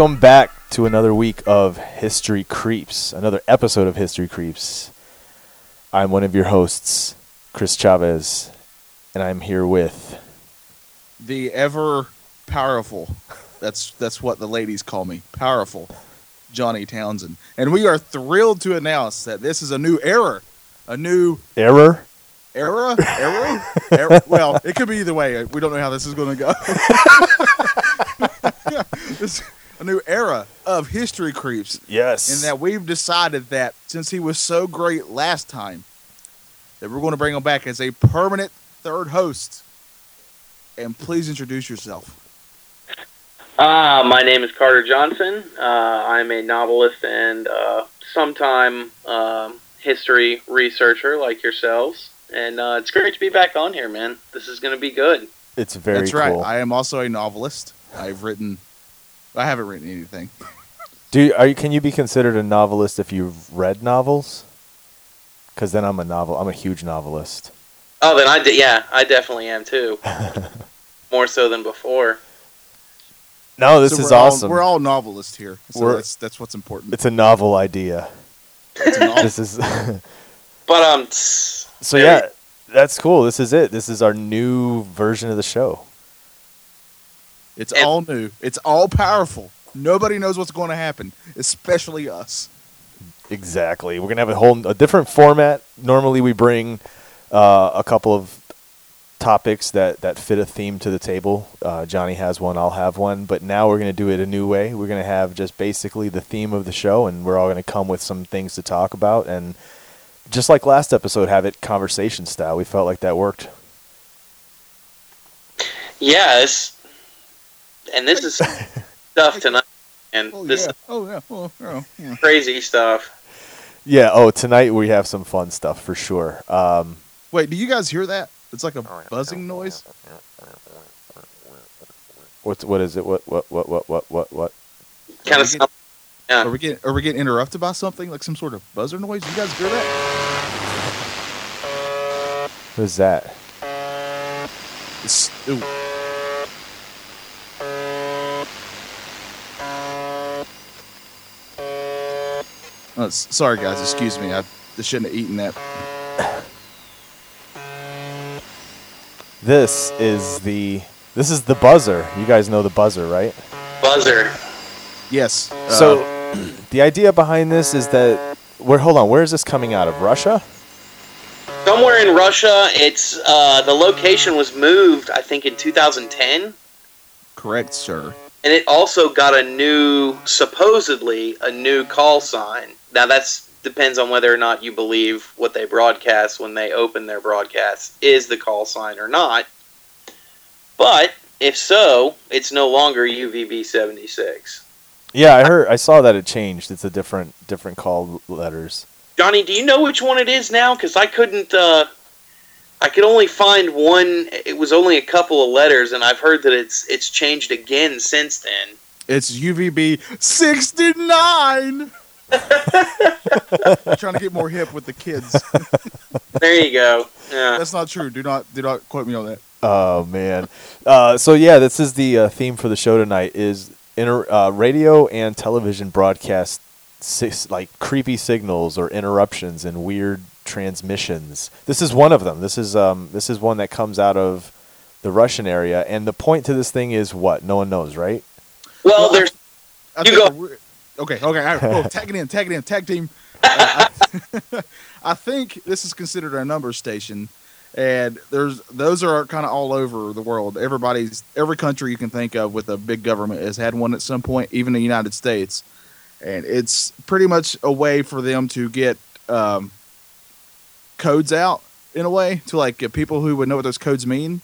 Welcome back to another week of History Creeps, another episode of History Creeps. I'm one of your hosts, Chris Chavez, and I'm here with. the ever powerful. That's that's what the ladies call me. Powerful, Johnny Townsend, and we are thrilled to announce that this is a new era, a new Error? era, era. era? Well, it could be either way. We don't know how this is going to go. This- a new era of history creeps, Yes. And that we've decided that since he was so great last time, that we're going to bring him back as a permanent third host. And please introduce yourself. Ah, my name is Carter Johnson. Uh, I'm a novelist and uh, sometime um, history researcher like yourselves. And uh, it's great to be back on here, man. This is going to be good. it's very That's cool. right. I am also a novelist. I've written. I haven't written anything. Do you, are you, can you be considered a novelist if you've read novels? Because then I'm a novel. I'm a huge novelist. Oh, then I d- yeah, I definitely am too. More so than before. No, this So is we're all- awesome. we're all novelists here. So We're- that's that's what's important. it's a novel idea. A novel. This is But um, so Very- yeah. That's cool. This is it. This is our new version of the show. It's And- all new. It's all powerful. Nobody knows what's going to happen, especially us. Exactly. We're gonna have a whole a different format. Normally, we bring uh, a couple of topics that that fit a theme to the table. Uh, Johnny has one. I'll have one. But now we're gonna do it a new way. We're gonna have just basically the theme of the show, and we're all gonna come with some things to talk about. And just like last episode, have it conversation style. We felt like that worked. yes. And this is stuff tonight, and Oh this yeah. Oh yeah. Oh, yeah. yeah. crazy stuff. Yeah. Oh, tonight we have some fun stuff for sure. Um, Wait, do you guys hear that? It's like a buzzing noise. what's what is it? What what what what what what what? Kind Are of we, getting, yeah. are we getting are we getting interrupted by something like some sort of buzzer noise? You guys hear that? What is that? It's, ooh. Oh, s- sorry, guys. Excuse me. I, I shouldn't have eaten that. This is the this is the buzzer. You guys know the buzzer, right? buzzer. Yes. uh, So the idea behind this is that where hold on, where is this coming out of? Russia? Somewhere in Russia, it's uh, the location was moved. I think in 2010. correct, sir. and it also got a new supposedly a new call sign now that's depends on whether or not you believe what they broadcast when they open their broadcasts is the call sign or not but if so it's no longer uvb 76 Yeah, I heard I saw that it changed. It's a different different call letters. johnny do you know which one it is now because i couldn't uh i could only find one it was only a couple of letters and i've heard that it's it's changed again since then It's UVB 69. trying to get more hip with the kids. there you go yeah That's not true. Do not do not quote me on that. Oh man. Uh, so yeah, this is the uh, theme for the show tonight is inter- uh, radio and television broadcast sis- like creepy signals or interruptions and weird transmissions. This is one of them. This is um this is one that comes out of the Russian area and the point to this thing is what? No one knows, right? well Well, there's I You go. Okay, okay. All right, oh, tag it in, tag it in, tag team. Uh, I, I think this is considered a number station, and there's those are kind of all over the world. Everybody's every country you can think of with a big government has had one at some point, even the United States, and it's pretty much a way for them to get um, codes out in a way to like get people who would know what those codes mean.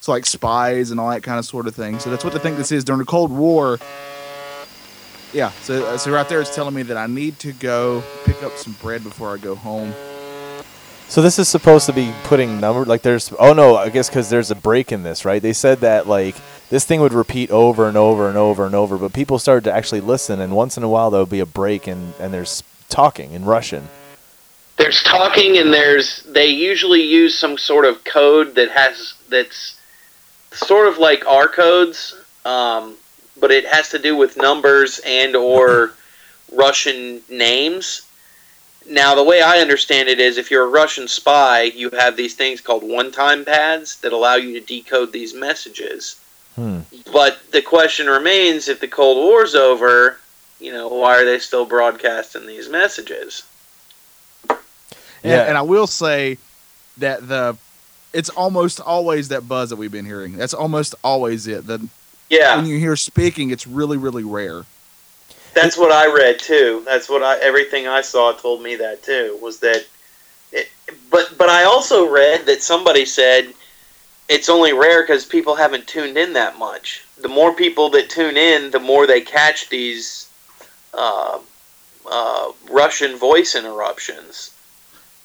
So like spies and all that kind of sort of thing. So that's what they think this is during the Cold War. Yeah, so uh, so right there it's telling me that I need to go pick up some bread before I go home. So this is supposed to be putting number like there's oh no I guess because there's a break in this right they said that like this thing would repeat over and over and over and over but people started to actually listen and once in a while there would be a break and and there's talking in Russian there's talking and there's they usually use some sort of code that has that's sort of like our codes um, but it has to do with numbers and or Russian names. Now, the way I understand it is if you're a Russian spy, you have these things called one time pads that allow you to decode these messages. Hmm. But the question remains if the Cold War's over, you know, why are they still broadcasting these messages? And, Yeah. and I will say that the it's almost always that buzz that we've been hearing. That's almost always it. The Yeah, when you hear speaking, it's really really rare. that's what I read too. That's what I everything I saw told me that too was that. It, but but I also read that somebody said it's only rare because people haven't tuned in that much. The more people that tune in, the more they catch these uh, uh, Russian voice interruptions.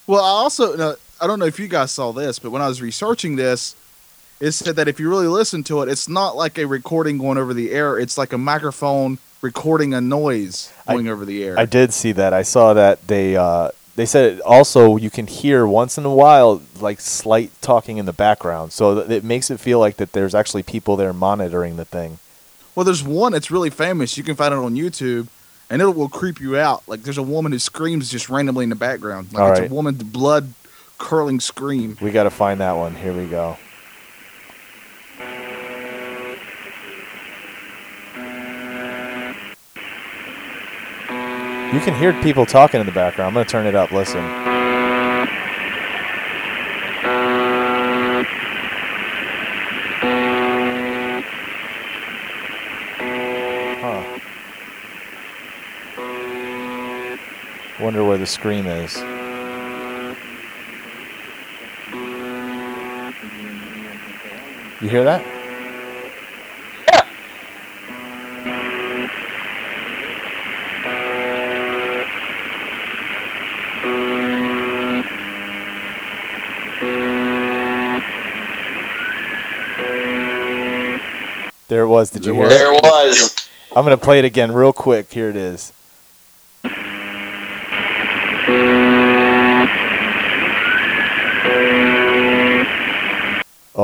Well, I also no, I don't know if you guys saw this, but when I was researching this, it said that if you really listen to it, it's not like a recording going over the air. It's like a microphone recording a noise I- going over the air. I did see that. I saw that they uh, they said also you can hear once in a while like slight talking in the background, so that it makes it feel like that there's actually people there monitoring the thing. Well, there's one that's really famous. You can find it on YouTube, and it will creep you out. Like there's a woman who screams just randomly in the background. Like All it's right. a woman's blood curling scream. We got to find that one. Here we go. You can hear people talking in the background. I'm going to turn it up. Listen. Huh. Wonder where the scream is. You hear that? There it was. Did you hear There it? was. I'm going to play it again real quick. Here it is.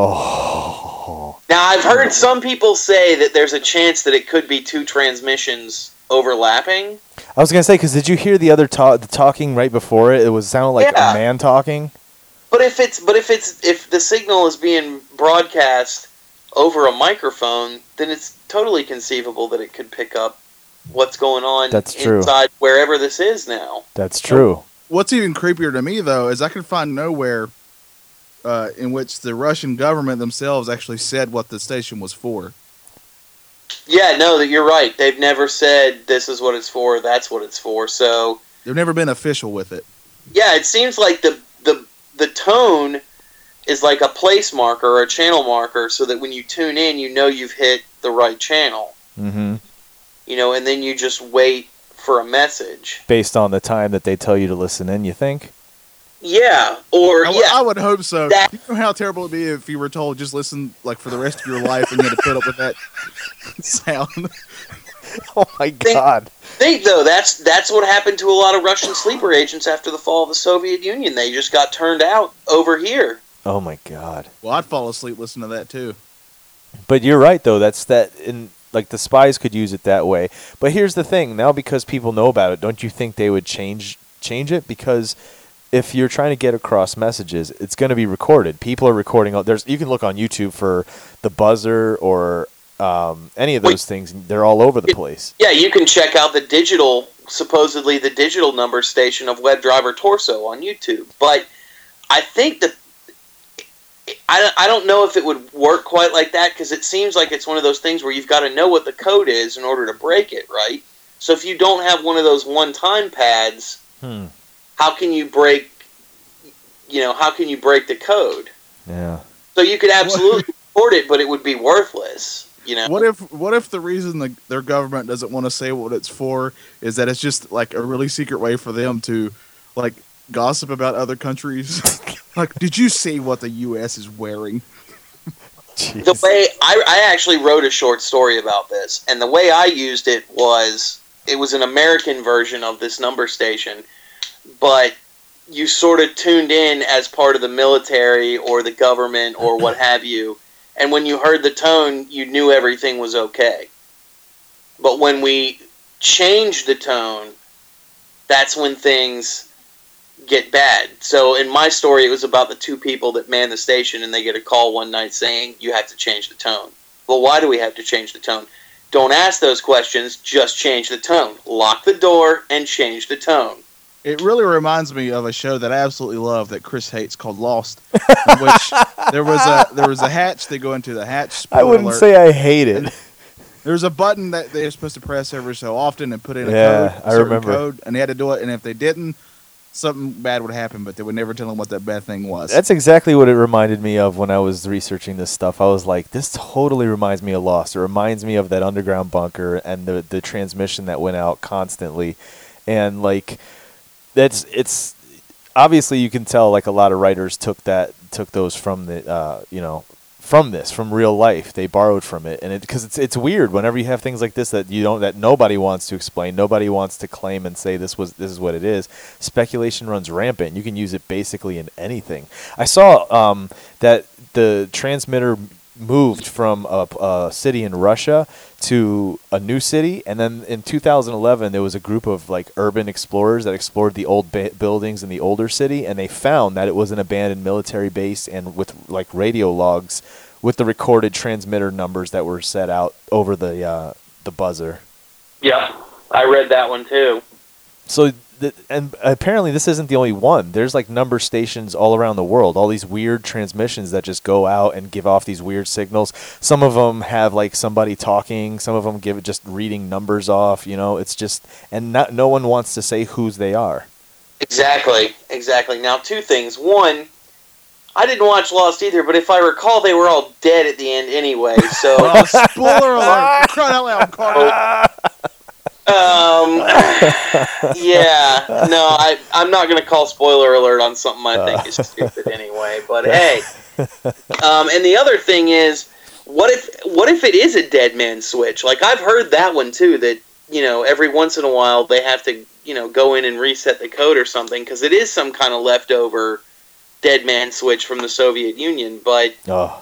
Oh. Now I've heard some people say that there's a chance that it could be two transmissions overlapping. I was going to say, because did you hear the other ta- the talking right before it? It was sounded like Yeah. a man talking. But if it's but if it's if the signal is being broadcast over a microphone, then it's totally conceivable that it could pick up what's going on That's true. inside wherever this is now. That's true. What's even creepier to me though is I can find nowhere uh, in which the Russian government themselves actually said what the station was for. Yeah, no, that you're right. They've never said this is what it's for, that's what it's for. So They've never been official with it. yeah, it seems like the the the tone is like a place marker or a channel marker, so that when you tune in, you know you've hit the right channel. hmm You know, and then you just wait for a message. Based on the time that they tell you to listen in, you think? Yeah, or I, w- yeah, I would hope so. That- you know how terrible it'd be if you were told just listen like for the rest of your life and you had to put up with that sound. Oh my God. think though that's that's what happened to a lot of Russian sleeper agents after the fall of the Soviet Union. They just got turned out over here. Oh my God. well, I'd fall asleep listening to that too. But you're right though. That's that in like the spies could use it that way. But here's the thing, now because people know about it, don't you think they would change change it because if you're trying to get across messages, it's going to be recorded. People are recording. There's you can look on YouTube for the buzzer or um, any of Wait. those things. They're all over the place. Yeah, you can check out the digital, supposedly the digital number station of WebDriver Torso on YouTube. But I think that I, I don't know if it would work quite like that because it seems like it's one of those things where you've got to know what the code is in order to break it, right? So if you don't have one of those one-time pads, Hmm. how can you break? You know, how can you break the code? Yeah. So you could absolutely record it, but it would be worthless. You know, What if what if the reason the, their government doesn't want to say what it's for is that it's just like a really secret way for them to like gossip about other countries? like, did you see what the U.S. is wearing? the way I, I actually wrote a short story about this, and the way I used it was it was an American version of this number station, but you sort of tuned in as part of the military or the government or what have you, and when you heard the tone, you knew everything was okay. But when we changed the tone, that's when things get bad. So in my story, it was about the two people that man the station, and they get a call one night saying you have to change the tone. Well, why do we have to change the tone? Don't ask those questions. Just change the tone. Lock the door and change the tone. It really reminds me of a show that I absolutely love that Chris hates called Lost, in which there was a there was a hatch. They go into the hatch. I wouldn't alert. say I hate it. There's a button that they're supposed to press every so often and put in a Yeah, code. I a certain remember. Code, and they had to do it. And if they didn't, something bad would happen. But they would never tell them what that bad thing was. That's exactly what it reminded me of when I was researching this stuff. I was like, this totally reminds me of Lost. It reminds me of that underground bunker and the the transmission that went out constantly, and like that's it's obviously you can tell like a lot of writers took that took those from the uh, you know from this from real life they borrowed from it. And it because it's it's weird whenever you have things like this that you don't that nobody wants to explain nobody wants to claim and say this was this is what it is speculation runs rampant. You can use it basically in anything. I saw um, that the transmitter moved from a, a city in Russia to a new city, and then in 2011 there was a group of like urban explorers that explored the old ba- buildings in the older city, and they found that it was an abandoned military base, and with like radio logs with the recorded transmitter numbers that were set out over the uh, the buzzer. Yeah, I read that one too. So, th- and apparently this isn't the only one. There's like number stations all around the world. All these weird transmissions that just go out and give off these weird signals. Some of them have like somebody talking. Some of them give just reading numbers off. You know, it's just and not, no one wants to say whose they are. Exactly, exactly. Now, two things. One, I didn't watch Lost either, but if I recall, they were all dead at the end anyway. So, Oh, spoiler alert! Crying out loud, Carter. um, yeah, no, I, I'm not going to call spoiler alert on something I think is stupid anyway. But hey, um, and the other thing is, what if what if it is a dead man switch? Like I've heard that one too. That you know, every once in a while they have to you know go in and reset the code or something because it is some kind of leftover dead man switch from the Soviet Union. But Oh,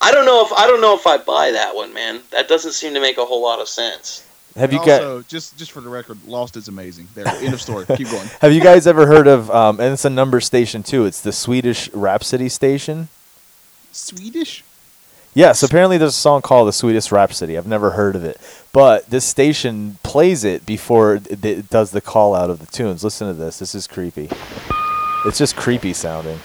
I don't know if I don't know if I buy that one, man. That doesn't seem to make a whole lot of sense. Have you And got? also, just just for the record, Lost is amazing. There, end of story. Keep going. Have you guys ever heard of? Um, and it's a number station too. It's the Swedish Rhapsody station. Swedish? Yes, apparently there's a song called "The Swedish Rhapsody." I've never heard of it, but this station plays it before it does the call out of the tunes. Listen to this. This is creepy. It's just creepy sounding.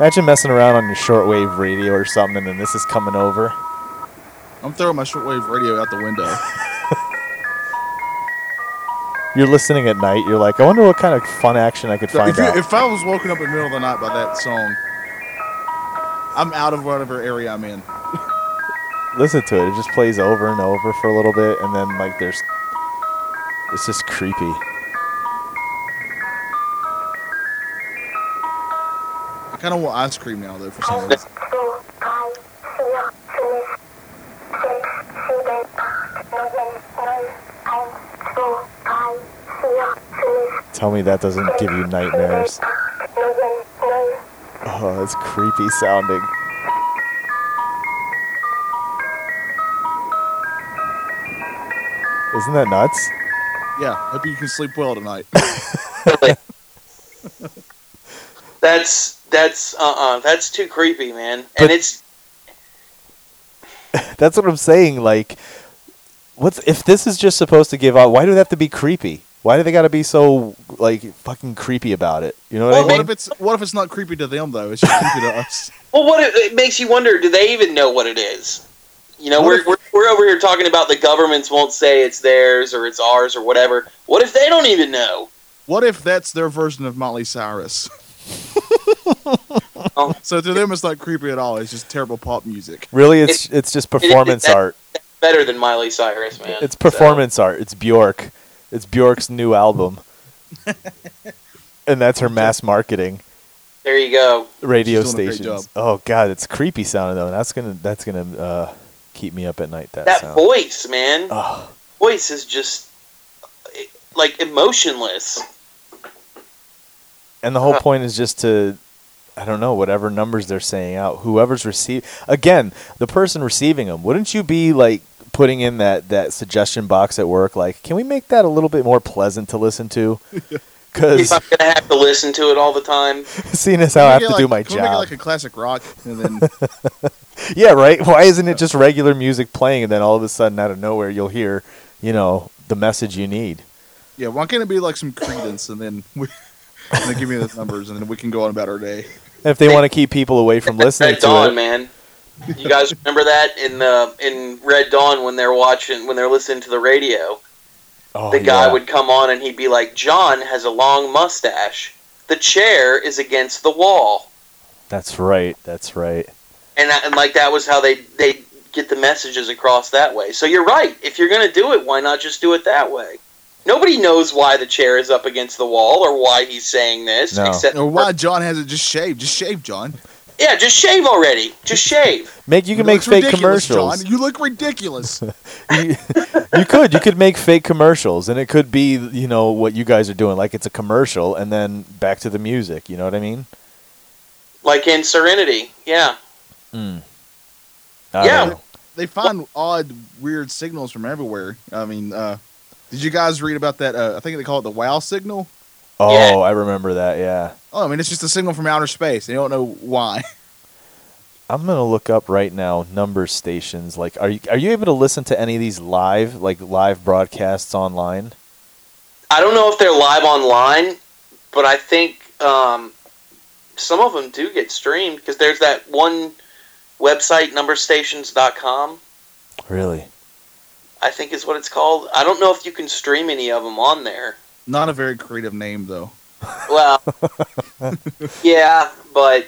Imagine messing around on your shortwave radio or something, and then this is coming over. I'm throwing my shortwave radio out the window. You're listening at night. You're like, I wonder what kind of fun action I could find If, you, out. if I was woken up in the middle of the night by that song, I'm out of whatever area I'm in. listen to it. It just plays over and over for a little bit, and then like there's, it's just creepy. Kind of want ice cream now, though, for some reason. Tell me that doesn't give you nightmares. Oh, that's creepy sounding. Isn't that nuts? Yeah, hope you can sleep well tonight. That's that's uh uh that's too creepy, man. But- And it's That's what I'm saying. Like, what's if this is just supposed to give out? Why do they have to be creepy? Why do they got to be so like fucking creepy about it? You know what Well, I what mean? if it's what if it's not creepy to them though? It's just creepy to us. well, what it, it makes you wonder: Do they even know what it is? You know, we're, if- we're we're over here talking about the governments won't say it's theirs or it's ours or whatever. What if they don't even know? What if that's their version of Miley Cyrus? Oh. So to them, it's not creepy at all. It's just terrible pop music. Really, it's it's just performance that- art. Better than Miley Cyrus, man. It's So, performance art. It's Bjork. It's Bjork's new album. and that's her mass marketing there you go. radio She's doing a great stations. Oh god, it's creepy sounding though. And that's gonna that's gonna uh, keep me up at night. That, That sound. voice, man. Oh, Voice is just like emotionless. and the whole point is just to I don't know whatever numbers they're saying out. Whoever's receive again, the person receiving them. Wouldn't you be like putting in that that suggestion box at work? Like, can we make that a little bit more pleasant to listen to? Because I'm gonna have to listen to it all the time, seeing as how I have to we do my like, can we make it job. like a classic rock, and then yeah, right. Why isn't it just regular music playing, and then all of a sudden, out of nowhere, you'll hear, you know, the message you need. yeah, why can't it be like some Creedence, and then we, and then give me the numbers, and then we can go on about our day. If they want to keep people away from listening Red to Dawn, it, man. You guys remember that in the in Red Dawn when they're watching when they're listening to the radio? oh, the guy yeah. would come on and he'd be like, "John has a long mustache. The chair is against the wall." That's right. That's right. And and like that was how they they get the messages across that way. So you're right. If you're going to do it, why not just do it that way? Nobody knows why the chair is up against the wall or why he's saying this No. except Or why John has it just shaved? Just shave, John. Yeah, just shave already. Just shave. Make you can It make fake commercials. John. You look ridiculous. you, you could you could make fake commercials, and it could be you know what you guys are doing, like it's a commercial, and then back to the music. You know what I mean? Like in Serenity. Yeah. I Yeah. don't know. they find odd, weird signals from everywhere. I mean, uh, did you guys read about that? Uh, I think they call it the WoW signal. Oh, Yeah. I remember that. Yeah. Oh, I mean, it's just a signal from outer space. They don't know why. I'm gonna look up right now number stations. Like, are you are you able to listen to any of these live, like live broadcasts online? I don't know if they're live online, but I think um, some of them do get streamed because there's that one website, numberstations.com, Really? I think is what it's called. I don't know if you can stream any of them on there. Not a very creative name, though. Well, yeah, but,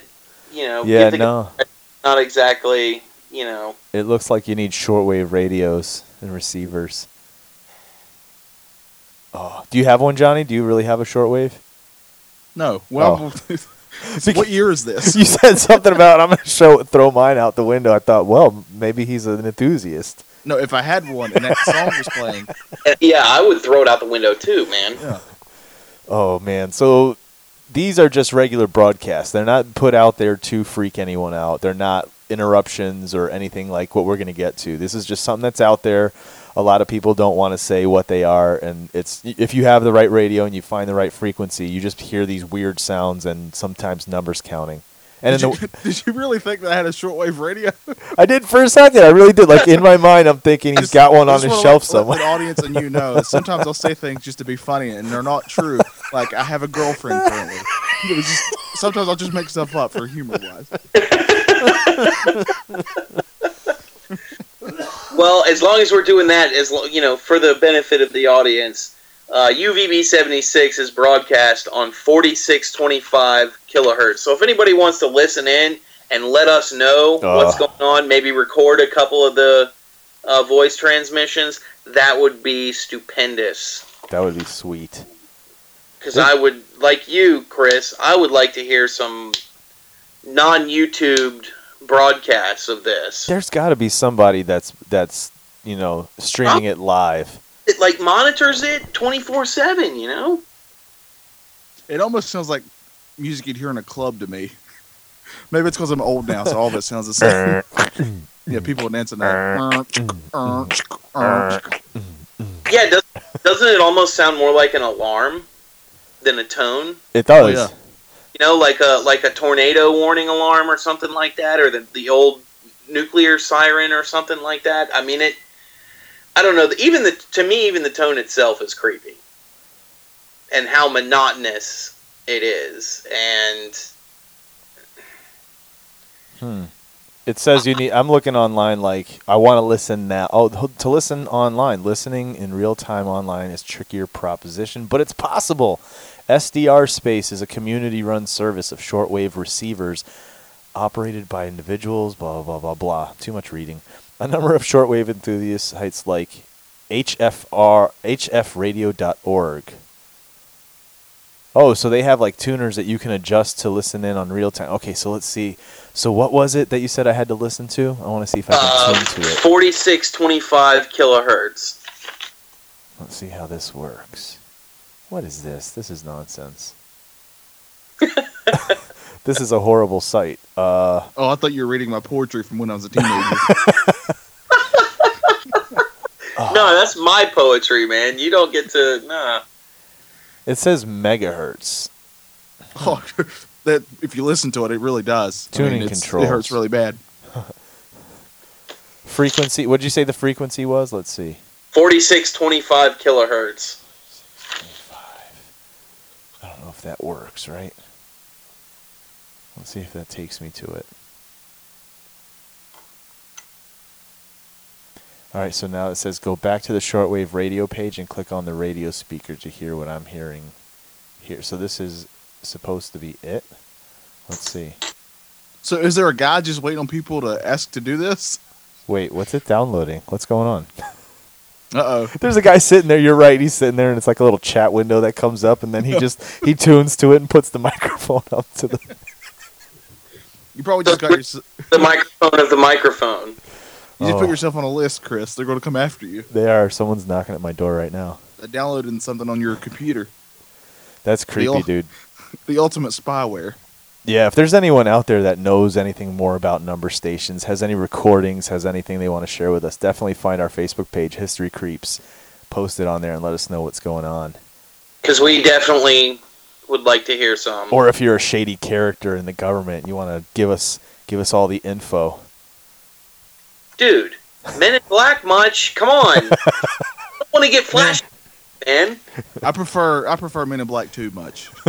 you know, Yeah. give the- No. not exactly, you know. It looks like you need shortwave radios and receivers. Oh, do you have one, Johnny? Do you really have a shortwave? No. Well, oh. what year is this? you said something about I'm gonna show throw mine out the window. I thought, well, maybe he's an enthusiast. No, if I had one and that song was playing, Yeah, I would throw it out the window too, man. yeah. Oh man, so these are just regular broadcasts. They're not put out there to freak anyone out. They're not interruptions or anything like what we're going to get to. This is just something that's out there. A lot of people don't want to say what they are, and it's if you have the right radio and you find the right frequency, you just hear these weird sounds and sometimes numbers counting. And Did in you, the, did you really think that I had a shortwave radio? I did for a second. I really did. Like in my mind, I'm thinking he's Just- got one on his shelf let- let somewhere. The audience and you know, sometimes I'll say things just to be funny, and they're not true. Like I have a girlfriend currently. It was just sometimes I'll just make stuff up for humor wise. Well, as long as we're doing that, as lo- you know, for the benefit of the audience, uh, UVB seventy six is broadcast on forty six twenty five kilohertz. So if anybody wants to listen in and let us know what's going on, maybe record a couple of the uh, voice transmissions, that would be stupendous. That would be sweet. Because I would, like you, Chris, I would like to hear some non YouTubed broadcasts of this. There's got to be somebody that's that's you know streaming it live. It like monitors it twenty four seven. You know. It almost sounds like music you'd hear in a club to me. Maybe it's because I'm old now, so all of it sounds the same. yeah, people dancing that. Yeah, does, doesn't it almost sound more like an alarm than a tone? It does. Oh, yeah. You know, like a like a tornado warning alarm or something like that, or the the old nuclear siren or something like that. I mean, it. I don't know. Even the to me, even the tone itself is creepy, and how monotonous it is, and Hmm. It says you need. I'm looking online. Like I want to listen now. Oh, to listen online, listening in real time online is trickier proposition, but it's possible. SDR Space is a community-run service of shortwave receivers operated by individuals. Blah blah blah blah. Too much reading. A number of shortwave enthusiast sites like HFR HFRadio.org. Oh, so they have like tuners that you can adjust to listen in on real time. Okay, so let's see. So what was it that you said I had to listen to? I want to see if I can uh, tune to it. twenty five kilohertz. Let's see how this works. What is this? This is nonsense. this is a horrible sight. Uh, Oh, I thought you were reading my poetry from when I was a teenager. No, that's my poetry, man. You don't get to. Nah. it says megahertz. oh, that if you listen to it, it really does. Tuning it's- controls. It hurts really bad. Frequency. What did you say the frequency was? Let's see. 4625 kilohertz. I don't know if that works, right? Let's see if that takes me to it. All right, so now it says go back to the shortwave radio page and click on the radio speaker to hear what I'm hearing here. So this is supposed to be it. Let's see. So, is there a guy just waiting on people to ask to do this? Wait, what's it downloading? What's going on? Uh oh. There's a guy sitting there. You're right. He's sitting there, and it's like a little chat window that comes up, and then he just he tunes to it and puts the microphone up to the. You probably just got your, The microphone of the microphone. just Oh. put yourself on a list, Chris. They're going to come after you. They are. Someone's knocking at my door right now. Uh, Downloading something on your computer. That's creepy, Deal. dude. The ultimate spyware. Yeah, if there's anyone out there that knows anything more about number stations, has any recordings, has anything they want to share with us, definitely find our Facebook page, History Creeps. Post it on there and let us know what's going on. Because we definitely would like to hear some. Or if you're a shady character in the government, you want to give us give us all the info. Dude, Men in Black much? Come on. I don't want to get flash, man. I prefer I prefer Men in Black too much.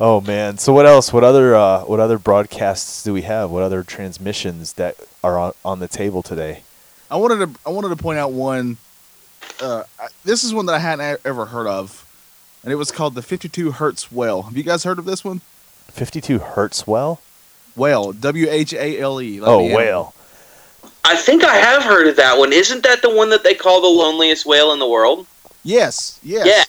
Oh man! So what else? What other uh, what other broadcasts do we have? What other transmissions that are on, on the table today? I wanted to I wanted to point out one. Uh, I- this is one that I hadn't e- ever heard of, and it was called the 52 Hertz Well. Have you guys heard of this one? 52 hertz well? Well, W H A L E. Oh, whale. I think I have heard of that one. Isn't that the one that they call the loneliest whale in the world? Yes, yes. Yeah.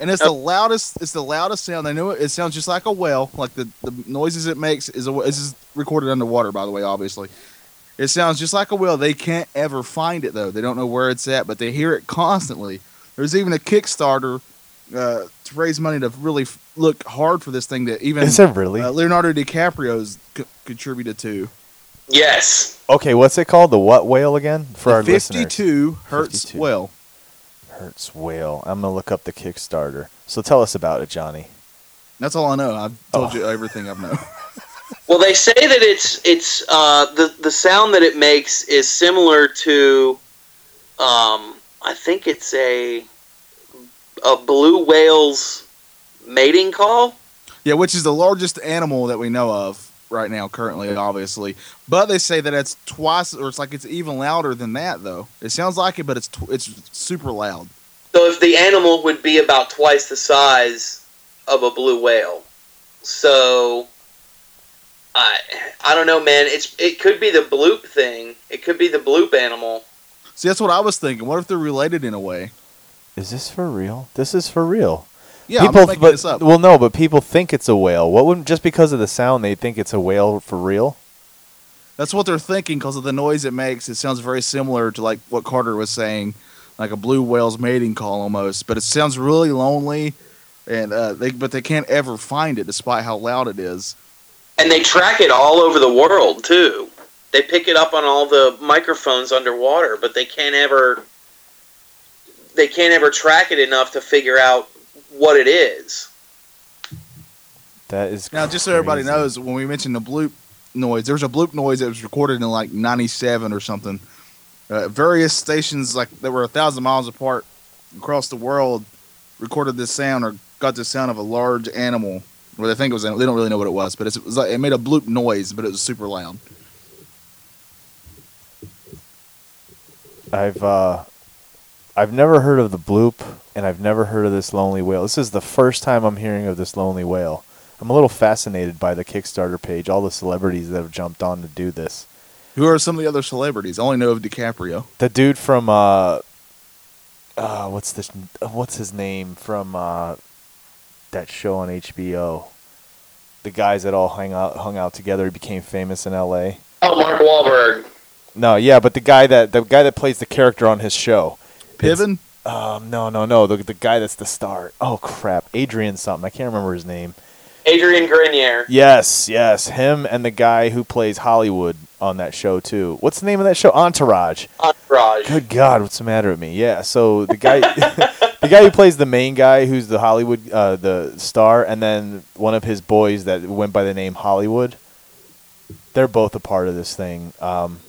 And it's the loudest. It's the loudest sound. I know it. It sounds just like a whale. Like the, the noises it makes is a. This is recorded underwater, by the way. Obviously, it sounds just like a whale. They can't ever find it though. They don't know where it's at, but they hear it constantly. There's even a Kickstarter uh, to raise money to really f- look hard for this thing that even Is it really? uh, Leonardo DiCaprio's c- contributed to. Yes. okay, what's it called? The what whale again? For The our listeners. 52 hertz 52. whale. Hertz whale. I'm gonna look up the Kickstarter. So tell us about it, Johnny. That's all I know. I've told Oh. you everything I've known. Well, they say that it's it's uh, the the sound that it makes is similar to, um, I think it's a a blue whale's mating call. Yeah, which is the largest animal that we know of right now, currently, obviously. But they say that it's twice, or it's like it's even louder than that, though. It sounds like it, but it's tw- it's super loud. So if the animal would be about twice the size of a blue whale, so I I don't know, man. It's it could be the bloop thing. It could be the bloop animal. See, that's what I was thinking. What if they're related in a way? Is this for real? This is for real. Yeah, people, I'm not making but, this up. Well, no, but people think it's a whale. What would just because of the sound they think it's a whale for real? That's what they're thinking because of the noise it makes. It sounds very similar to like what Carter was saying, like a blue whale's mating call almost. But it sounds really lonely, and uh, they but they can't ever find it despite how loud it is. And they track it all over the world too. They pick it up on all the microphones underwater, but they can't ever they can't ever track it enough to figure out what it is. That is Now, just so everybody knows, when we mentioned the bloop noise, there was a bloop noise that was recorded in like '97 or something. Uh, various stations, like that were a thousand miles apart across the world, recorded this sound or got the sound of a large animal. Well, they think it was. They don't really know what it was, but it was like it made a bloop noise, but it was super loud. I've uh, I've never heard of the bloop, and I've never heard of this lonely whale. This is the first time I'm hearing of this lonely whale. I'm a little fascinated by the Kickstarter page, all the celebrities that have jumped on to do this. Who are some of the other celebrities? I only know of DiCaprio. The dude from uh, uh what's this? What's his name from uh, that show on HBO? The guys that all hung out hung out together became famous in L.A. Oh, Mark Wahlberg. No, yeah, but the guy that the guy that plays the character on his show. It's- Piven. Um, no, no, no. The the guy that's the star. Oh crap, Adrian something. I can't remember his name. Adrian Grenier. Yes, yes, him and the guy who plays Hollywood on that show too. What's the name of that show? Entourage. Entourage. Good God, what's the matter with me? Yeah, so the guy, the guy who plays the main guy, who's the Hollywood, uh, the star, and then one of his boys that went by the name Hollywood. They're both a part of this thing. Um,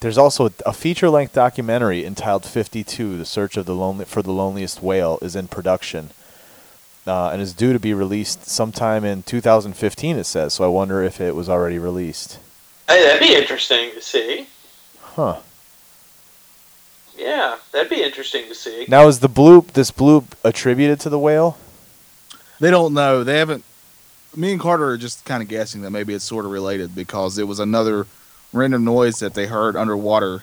there's also a, a feature-length documentary entitled "52: The Search of the Lonely for the Loneliest Whale" is in production. Uh, and is due to be released sometime in 2015. It says so. I wonder if it was already released. Hey, that'd be interesting to see. Huh. Yeah, that'd be interesting to see. Now is the bloop this bloop attributed to the whale? They don't know. They haven't. Me and Carter are just kind of guessing that maybe it's sort of related because it was another random noise that they heard underwater.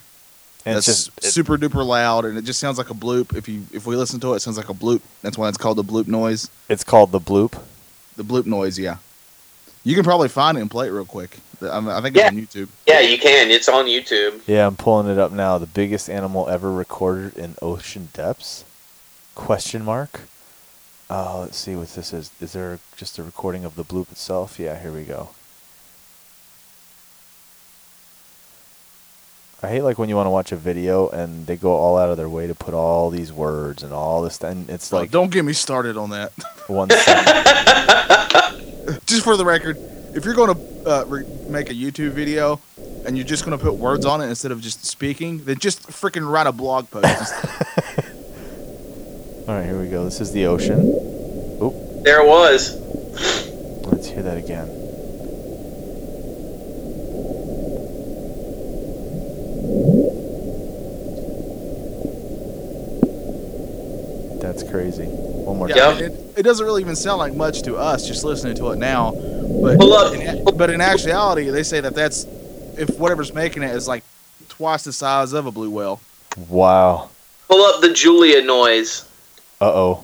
And that's it's just it- super duper loud, and it just sounds like a bloop. If you if we listen to it, it sounds like a bloop. That's why it's called the bloop noise. it's called the bloop. The bloop noise, yeah. You can probably find it and play it real quick. I, mean, I think it's Yeah. on YouTube. Yeah, you can. It's on YouTube. Yeah, I'm pulling it up now. The biggest animal ever recorded in ocean depths? Question mark. Uh, let's see what this is. Is there just a recording of the bloop itself? Yeah, here we go. I hate like when you want to watch a video and they go all out of their way to put all these words and all this, and it's Oh, like don't get me started on that. one second. just for the record, if you're going to uh, re- make a YouTube video and you're just going to put words on it instead of just speaking, then just freaking write a blog post. All right, here we go. This is the ocean. There it was. Let's hear that again. Crazy. One more yeah, time. Yep. it, it doesn't really even sound like much to us just listening to it now. But Pull up. in, but in actuality, they say that that's if whatever's making it is like twice the size of a blue whale. Wow. Pull up the Julia noise. Uh oh.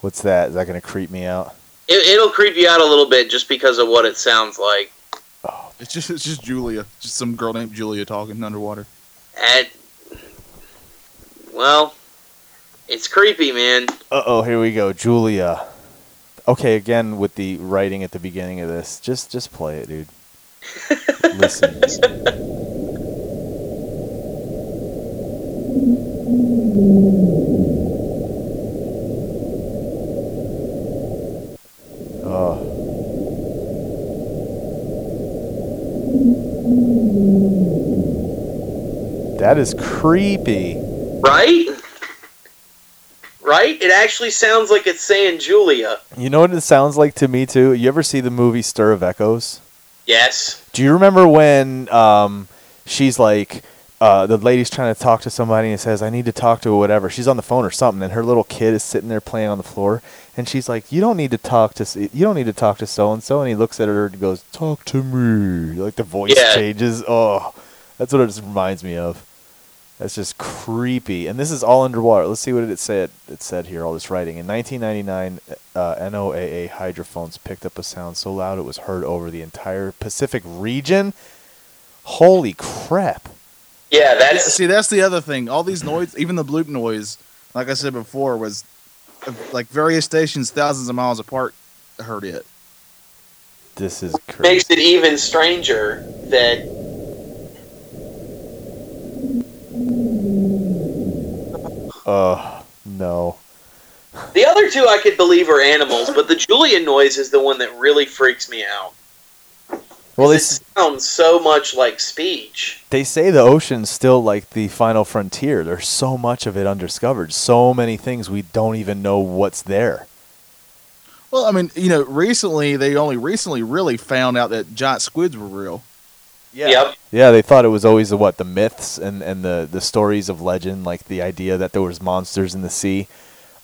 What's that? Is that going to creep me out? It, it'll creep you out a little bit just because of what it sounds like. Oh, It's just it's just Julia, just some girl named Julia talking underwater. And well, it's creepy, man. uh oh. Here we go. Julia. Okay, again with the writing at the beginning of this. Just just play it, dude. Listen. Oh. That is creepy. Right? Right? It actually sounds like it's saying Julia. You know what it sounds like to me too? You ever see the movie Stir of Echoes? Yes. Do you remember when um, she's like, uh, the lady's trying to talk to somebody and says, I need to talk to whatever. She's on the phone or something, and her little kid is sitting there playing on the floor, and she's like, You don't need to talk to you don't need to talk to so and so, and he looks at her and goes, Talk to me. Like the voice Yeah. changes. Oh, that's what it just reminds me of. That's just creepy. And this is all underwater. Let's see what it said. It said here, all this writing. In 1999, uh, NOAA hydrophones picked up a sound so loud it was heard over the entire Pacific region. Holy crap. Yeah, Yeah, that's see, that's the other thing. All these noise, even the bloop noise, like I said before, was uh, like various stations thousands of miles apart heard it. This is crazy. makes it even stranger that Uh, no. the other two I could believe are animals, but the Julia noise is the one that really freaks me out. Well, they, it sounds so much like speech. they say the ocean's still like the final frontier. There's so much of it undiscovered. So many things we don't even know what's there. Well, I mean, you know, recently they only recently really found out that giant squids were real. Yep. Yeah, they thought it was always the what the myths and, and the, the stories of legend, like the idea that there was monsters in the sea.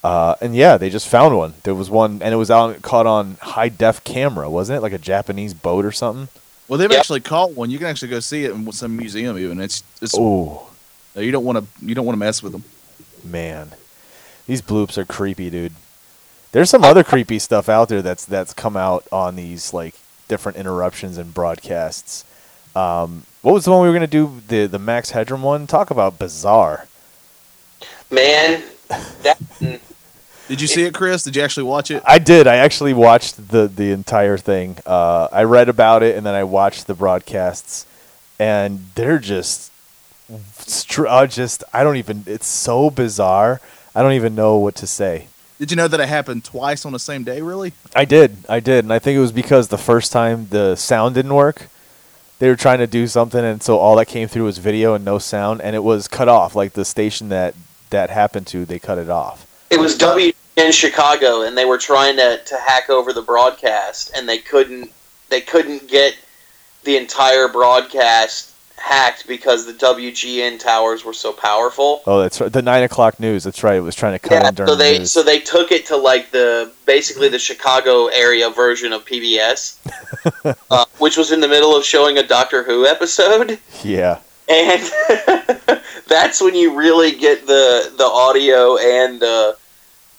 Uh, and yeah, they just found one. There was one, and it was out caught on high def camera, wasn't it? Like a Japanese boat or something. Well, they've Yep. actually caught one. You can actually go see it in some museum. Even it's it's Oh you don't want to you don't want to mess with them. man, these bloops are creepy, dude. There's some other creepy stuff out there that's that's come out on these like different interruptions and broadcasts. Um, what was the one we were gonna do? The the Max Headroom one. Talk about bizarre. Man, that Did you see it, Chris? Did you actually watch it? I did. I actually watched the the entire thing. Uh, I read about it and then I watched the broadcasts, and they're just, str- uh, just I don't even. It's so bizarre. I don't even know what to say. Did you know that it happened twice on the same day? Really? I did. I did, and I think it was because the first time the sound didn't work. They were trying to do something, and so all that came through was video and no sound, and it was cut off. Like the station that that happened to, they cut it off. it was W in Chicago, and they were trying to, to hack over the broadcast, and they couldn't they couldn't get the entire broadcast hacked because the WGN towers were so powerful. Oh, that's right. The nine o'clock news. That's right. It was trying to cut Yeah, in during so they the so they took it to like the basically the Chicago area version of PBS, uh, which was in the middle of showing a Doctor Who episode, yeah. and that's when you really get the the audio and the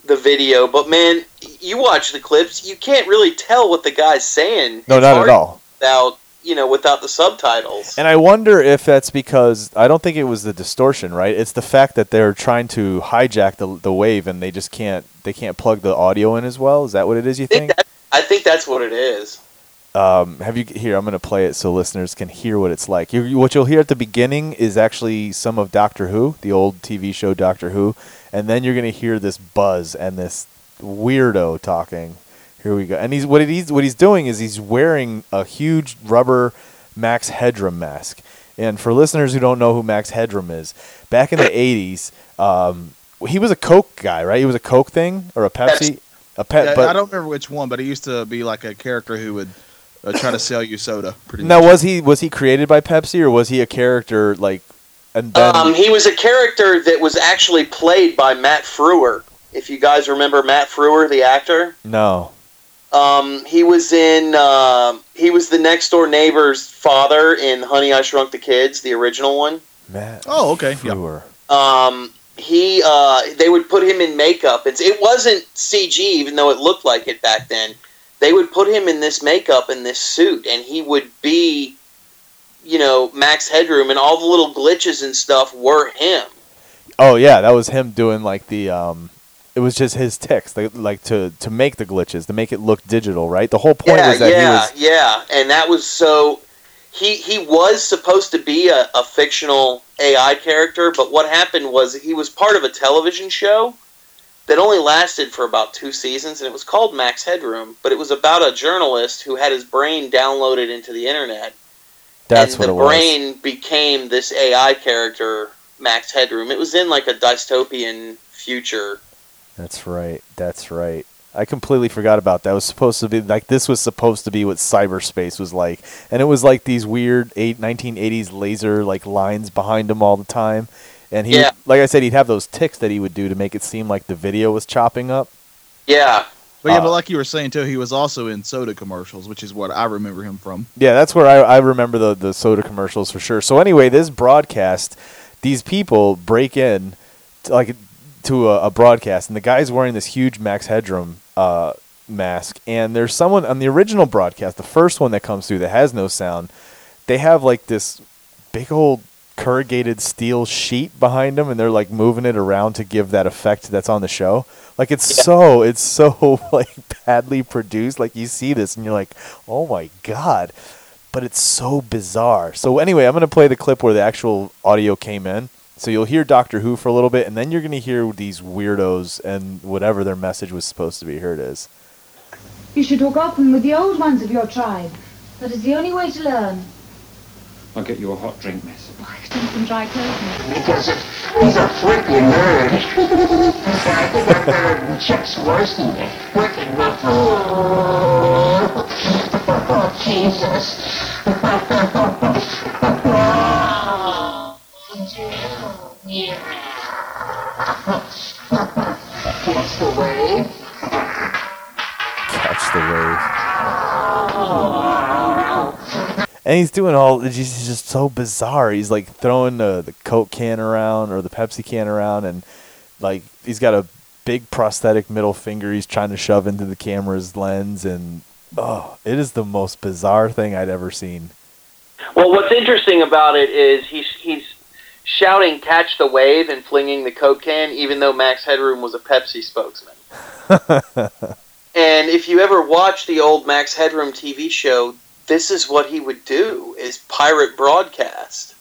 the video. But man, you watch the clips, you can't really tell what the guy's saying. No, It's not at all. Without you know, without the subtitles. And I wonder if that's because I don't think it was the distortion, right? It's the fact that they're trying to hijack the the wave and they just can't they can't plug the audio in as well. Is that what it is? You I think think? that I think that's what it is. Um, have you here? I'm going to play it so listeners can hear what it's like. You, what you'll hear at the beginning is actually some of Doctor Who, the old TV show Doctor Who, and then you're going to hear this buzz and this weirdo talking. Here we go. And he's what he's what he's doing is he's wearing a huge rubber Max Headroom mask. And for listeners who don't know who Max Headroom is, back in the '80s, um, he was a Coke guy, right? He was a Coke thing or a Pepsi, a pet. Yeah, but I don't remember which one, but he used to be like a character who would uh, try to sell you soda. Pretty Now, much. was he was he created by Pepsi or was he a character like? And then Um, he was a character that was actually played by Matt Frewer. If you guys remember Matt Frewer, the actor, no, um, he was in. Uh, he was the next door neighbor's father in Honey I Shrunk the Kids, the original one. Matt. Oh, okay. Yeah. Frewer. Um, he uh, they would put him in makeup. It's, it wasn't CG, even though it looked like it back then. They would put him in this makeup and this suit, and he would be, you know, Max Headroom, and all the little glitches and stuff were him. Oh yeah, that was him doing like the um. It was just his text, like, like to to make the glitches, to make it look digital, right? The whole point yeah, was that yeah, he was. yeah, and that was so. He he was supposed to be a, a fictional AI character, but what happened was he was part of a television show that only lasted for about two seasons, and it was called Max Headroom. But it was about a journalist who had his brain downloaded into the internet, That's and what the it was. brain became this AI character, Max Headroom. It was in like a dystopian future. That's right. That's right. I completely forgot about that. It was supposed to be like this was supposed to be what cyberspace was like, and it was like these weird eight, 1980s laser like lines behind him all the time. And he, Yeah. like I said, he'd have those ticks that he would do to make it seem like the video was chopping up. Yeah, But yeah, Uh, but like you were saying too, he was also in soda commercials, which is what I remember him from. Yeah, that's where I, I remember the, the soda commercials for sure. So anyway, this broadcast, these people break in like to a, a broadcast, and the guy's wearing this huge Max Headroom uh, mask, and there's someone on the original broadcast, the first one that comes through that has no sound. They have like this big old corrugated steel sheet behind them, and they're like moving it around to give that effect that's on the show. Like it's Yeah. so it's so like badly produced. Like you see this, and you're like, oh my god but it's so bizarre. So anyway, I'm going to play the clip where the actual audio came in. So you'll hear Doctor Who for a little bit, and then you're going to hear these weirdos and whatever their message was supposed to be. Here it is. You should talk often with the old ones of your tribe. That is the only way to learn. I'll get you a hot drink, miss. Oh, I sent some dry clothing. Because he's a freaking nerd. I think that nerd Chuck's worse than a freaking nerd. Oh, Jesus. That's the wave. Catch the wave. And he's doing all. He's just so bizarre. He's like throwing the the Coke can around or the Pepsi can around, and like he's got a big prosthetic middle finger. He's trying to shove into the camera's lens, and oh, it is the most bizarre thing I'd ever seen. Well, what's interesting about it is he's he's shouting "Catch the wave" and flinging the Coke can, even though Max Headroom was a Pepsi spokesman. and if you ever watch the old Max Headroom TV show, this is what he would do: is pirate broadcast.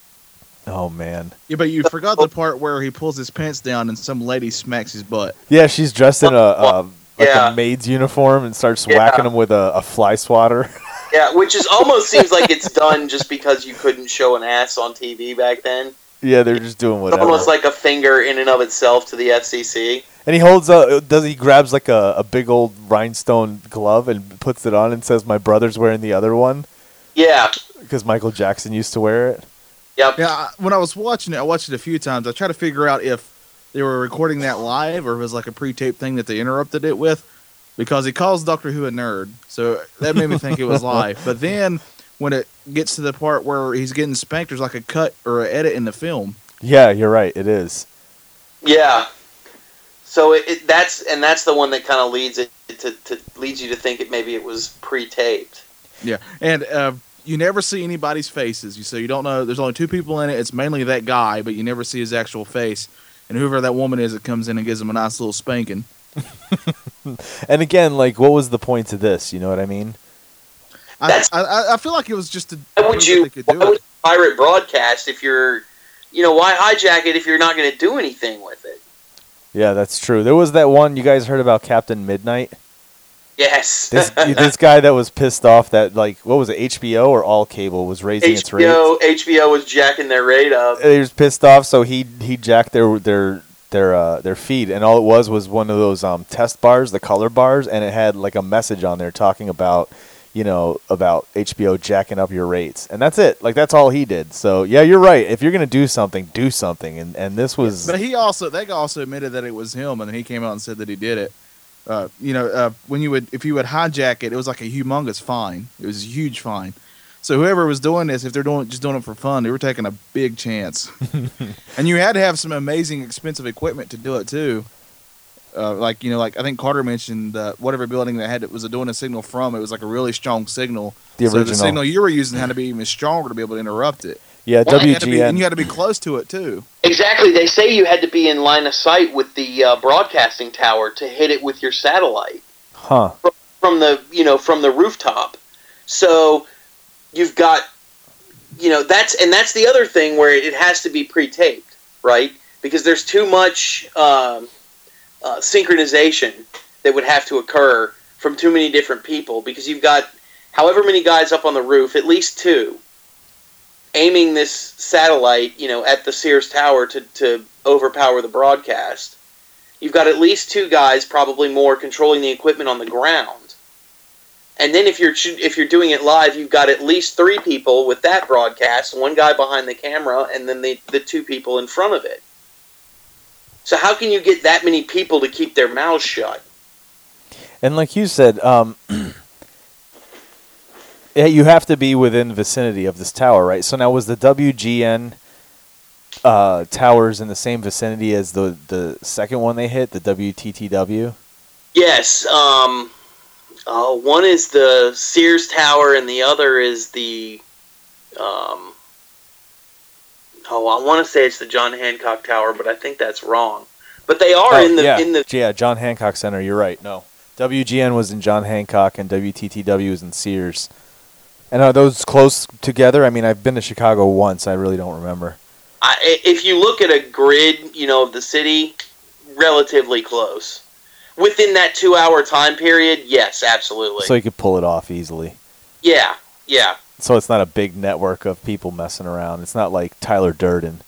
Oh man. Yeah, but you forgot the part where he pulls his pants down and some lady smacks his butt. Yeah, she's dressed in a, a like Yeah. a maid's uniform and starts Yeah. whacking him with a, a fly swatter. Yeah, which is almost seems like it's done just because you couldn't show an ass on TV back then. Yeah, they're just doing It's whatever. almost like a finger in and of itself to the FCC. and he holds a does he grabs like a, a big old rhinestone glove and puts it on and says my brother's wearing the other one Yeah. because Michael Jackson used to wear it. Yep. Yeah, when I was watching it, I watched it a few times. I tried to figure out if they were recording that live or if it was like a pre-taped thing that they interrupted it with, because he calls Doctor Who a nerd, so that made me think it was live. But then when it gets to the part where he's getting spanked, there's like a cut or an edit in the film. Yeah, you're right. It is. Yeah. So it, it, that's and that's the one that kind of leads it to, to leads you to think it maybe it was pre-taped. Yeah, and uh, you never see anybody's faces. You so you don't know. There's only two people in it. It's mainly that guy, but you never see his actual face. And whoever that woman is that comes in and gives him a nice little spanking. And again, like, what was the point to this? You know what I mean? I, That's- I, I- I feel like it was just a. Why would you they could why do would it. you pirate broadcast if you're you know why hijack it if you're not going to do anything with it? Yeah, that's true. There was that one you guys heard about Captain Midnight. Yes. This this guy that was pissed off that like what was it HBO or all cable was raising its rate. HBO HBO was jacking their rate up. He was pissed off, so he he jacked their their their uh, their feed, and all it was was one of those um, test bars, the color bars, and it had like a message on there talking about you know about HBO jacking up your rates, and that's it. Like that's all he did. So yeah, you're right. If you're gonna do something, do something, and and this was But he also they also admitted that it was him, and then he came out and said that he did it. Uh, you know, uh, when you would if you would hijack it, it was like a humongous fine. It was a huge fine. So whoever was doing this, if they're doing just doing it for fun, they were taking a big chance. and you had to have some amazing expensive equipment to do it too. Uh, like you know, like I think Carter mentioned uh, whatever building that had it was doing a signal from. It was like a really strong signal. The so the signal you were using had to be even stronger to be able to interrupt it. yeah Well, And you had to be- and you had to be close to it too. Exactly. They say you had to be in line of sight with the uh, broadcasting tower to hit it with your satellite Huh? from the you know from the rooftop. So you've got you know that's and that's the other thing where it has to be pre-taped, right? Because there's too much um, uh, synchronization that would have to occur from too many different people because you've got however many guys up on the roof, at least two, aiming this satellite, you know, at the Sears Tower to, to overpower the broadcast. You've got at least two guys, probably more, controlling the equipment on the ground. And then if you're if you're doing it live, you've got at least three people with that broadcast, one guy behind the camera, and then the, the two people in front of it. So how can you get that many people to keep their mouths shut? And like you said, um, yeah, you have to be within vicinity of this tower, right? So now was the WGN uh, towers in the same vicinity as the the second one they hit, the WTTW? Yes. Um, uh, one is the Sears Tower, and the other is the. Um, oh, I want to say it's the John Hancock Tower, but I think that's wrong. But they are Oh, in the yeah, in the yeah, John Hancock Center. You're right. No, WGN was in John Hancock, and WTTW was in Sears. And are those close together? I mean, I've been to Chicago once. I really don't remember. I, if you look at a grid, you know, of the city, relatively close. Within that two-hour time period, yes, absolutely. So you could pull it off easily. yeah, yeah. So it's not a big network of people messing around. It's not like Tyler Durden.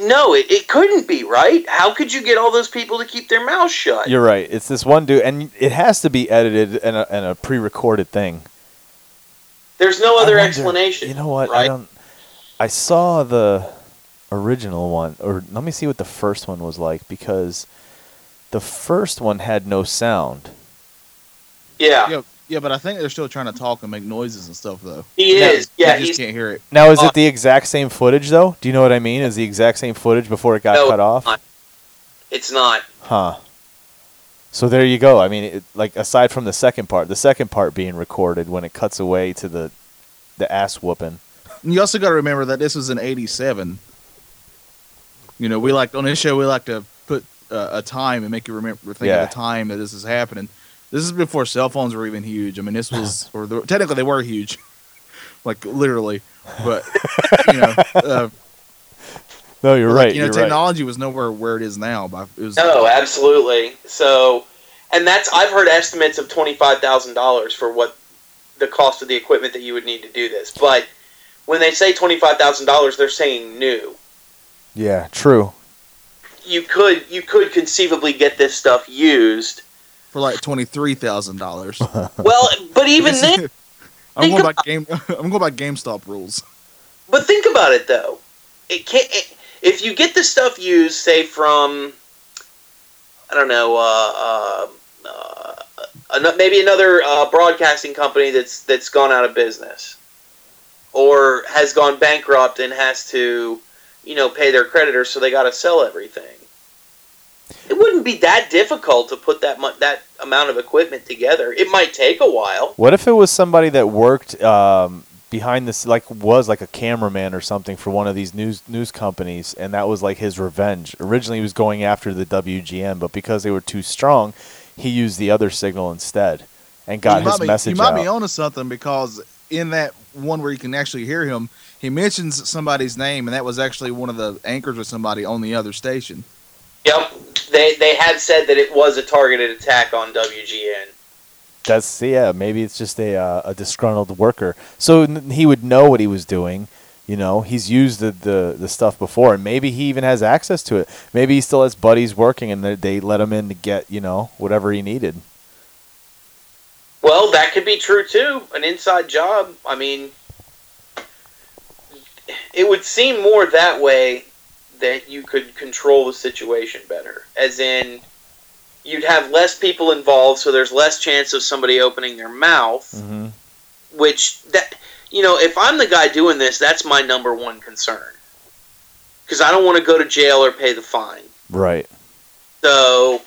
No, it, it couldn't be right. How could you get all those people to keep their mouths shut? You're right. It's this one dude, and it has to be edited and a, and a pre-recorded thing. There's no other wonder- explanation. You know what? I don't. I saw the original one, or let me see what the first one was like because the first one had no sound. yeah. Yeah, yeah, but I think they're still trying to talk and make noises and stuff though. He Yeah, is. Yeah, you just can't hear it. Now, is it the exact same footage though? Do you know what I mean? Is the exact same footage before it got No, cut off? not. It's not. Huh. So there you go. I mean, it, like aside from the second part, the second part being recorded when it cuts away to the the ass whooping. You also got to remember that this was in '87, You know, we like on this show we like to put uh, a time and make you remember think Yeah. of the time that this is happening. This is before cell phones were even huge. I mean, this was or the, technically they were huge, like literally. But you know, uh, No, you're right. you know, you're right. technology was nowhere where it is now. But it was No, absolutely. So, and that's I've heard estimates of twenty five thousand dollars for what the cost of the equipment that you would need to do this. But when they say twenty five thousand dollars, they're saying new. Yeah, true. You could you could conceivably get this stuff used. For like twenty three thousand dollars. Well, but even then, I'm Think going by game. I'm going by GameStop rules. but think about it though. It can't. It, if you get the stuff used, say from, I don't know, uh, uh, uh, maybe another uh, broadcasting company that's that's gone out of business, or has gone bankrupt and has to, you know, pay their creditors, so they got to sell everything. It wouldn't be that difficult to put that mu- that amount of equipment together. It might take a while. What if it was somebody that worked um, behind this, like was like a cameraman or something for one of these news news companies, and that was like his revenge. Originally, he was going after the WGN, but because they were too strong, he used the other signal instead and got you his might be, message You might out. be onto something because in that one where you can actually hear him, he mentions somebody's name, and that was actually one of the anchors or somebody on the other station. Yep, they they had said that it was a targeted attack on WGN. That's yeah. Maybe it's just a uh, a disgruntled worker. So n- he would know what he was doing. You know, he's used the, the, the stuff before, and maybe he even has access to it. Maybe he still has buddies working, and they let him in to get you know whatever he needed. Well, that could be true too. An inside job. I mean, it would seem more that way that you could control the situation better. As in, you'd have less people involved, so there's less chance of somebody opening their mouth. hmm Which that you know, if I'm the guy doing this, that's my number one concern. Because I don't want to go to jail or pay the fine. Right. So,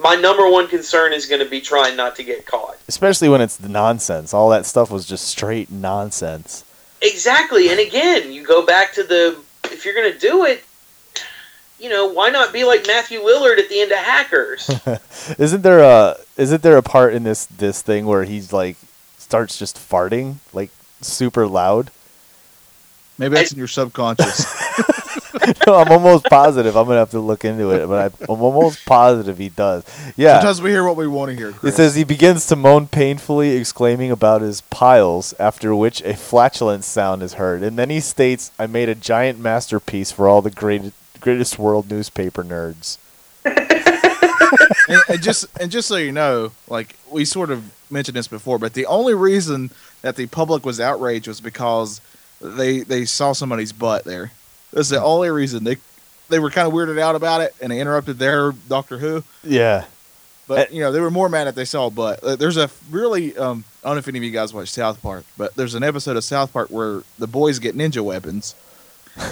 my number one concern is going to be trying not to get caught. Especially when it's the nonsense. All that stuff was just straight nonsense. Exactly. And again, you go back to the if you're going to do it, you know, why not be like Matthew Lillard at the end of Hackers? isn't there a isn't there a part in this this thing where he's like starts just farting like super loud? Maybe that's in your subconscious. no, I'm almost positive. I'm gonna have to look into it, but I, I'm almost positive he does. Yeah. Sometimes we hear what we want to hear. It says he begins to moan painfully, exclaiming about his piles, after which a flatulence sound is heard. And then he states, I made a giant masterpiece for all the great, greatest world newspaper nerds. and, and just and just so you know, like we sort of mentioned this before, but the only reason that the public was outraged was because they they saw somebody's butt there. That's the only reason they they were kind of weirded out about it, and they interrupted their Doctor Who. Yeah. But you know they were more mad that they saw a butt. Uh, There's a really um, I don't know if any of you guys watch South Park, but there's an episode of South Park where the boys get ninja weapons,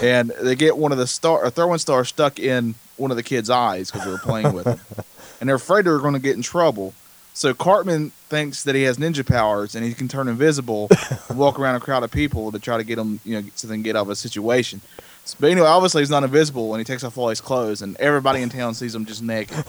and they get one of the star a throwing star stuck in one of the kids' eyes because they were playing with it, and they're afraid they're going to get in trouble. So Cartman thinks that he has ninja powers and he can turn invisible and walk around a crowd of people to try to get them, you know, so they can get out of a situation. But anyway, obviously he's not invisible and he takes off all his clothes and everybody in town sees him just naked.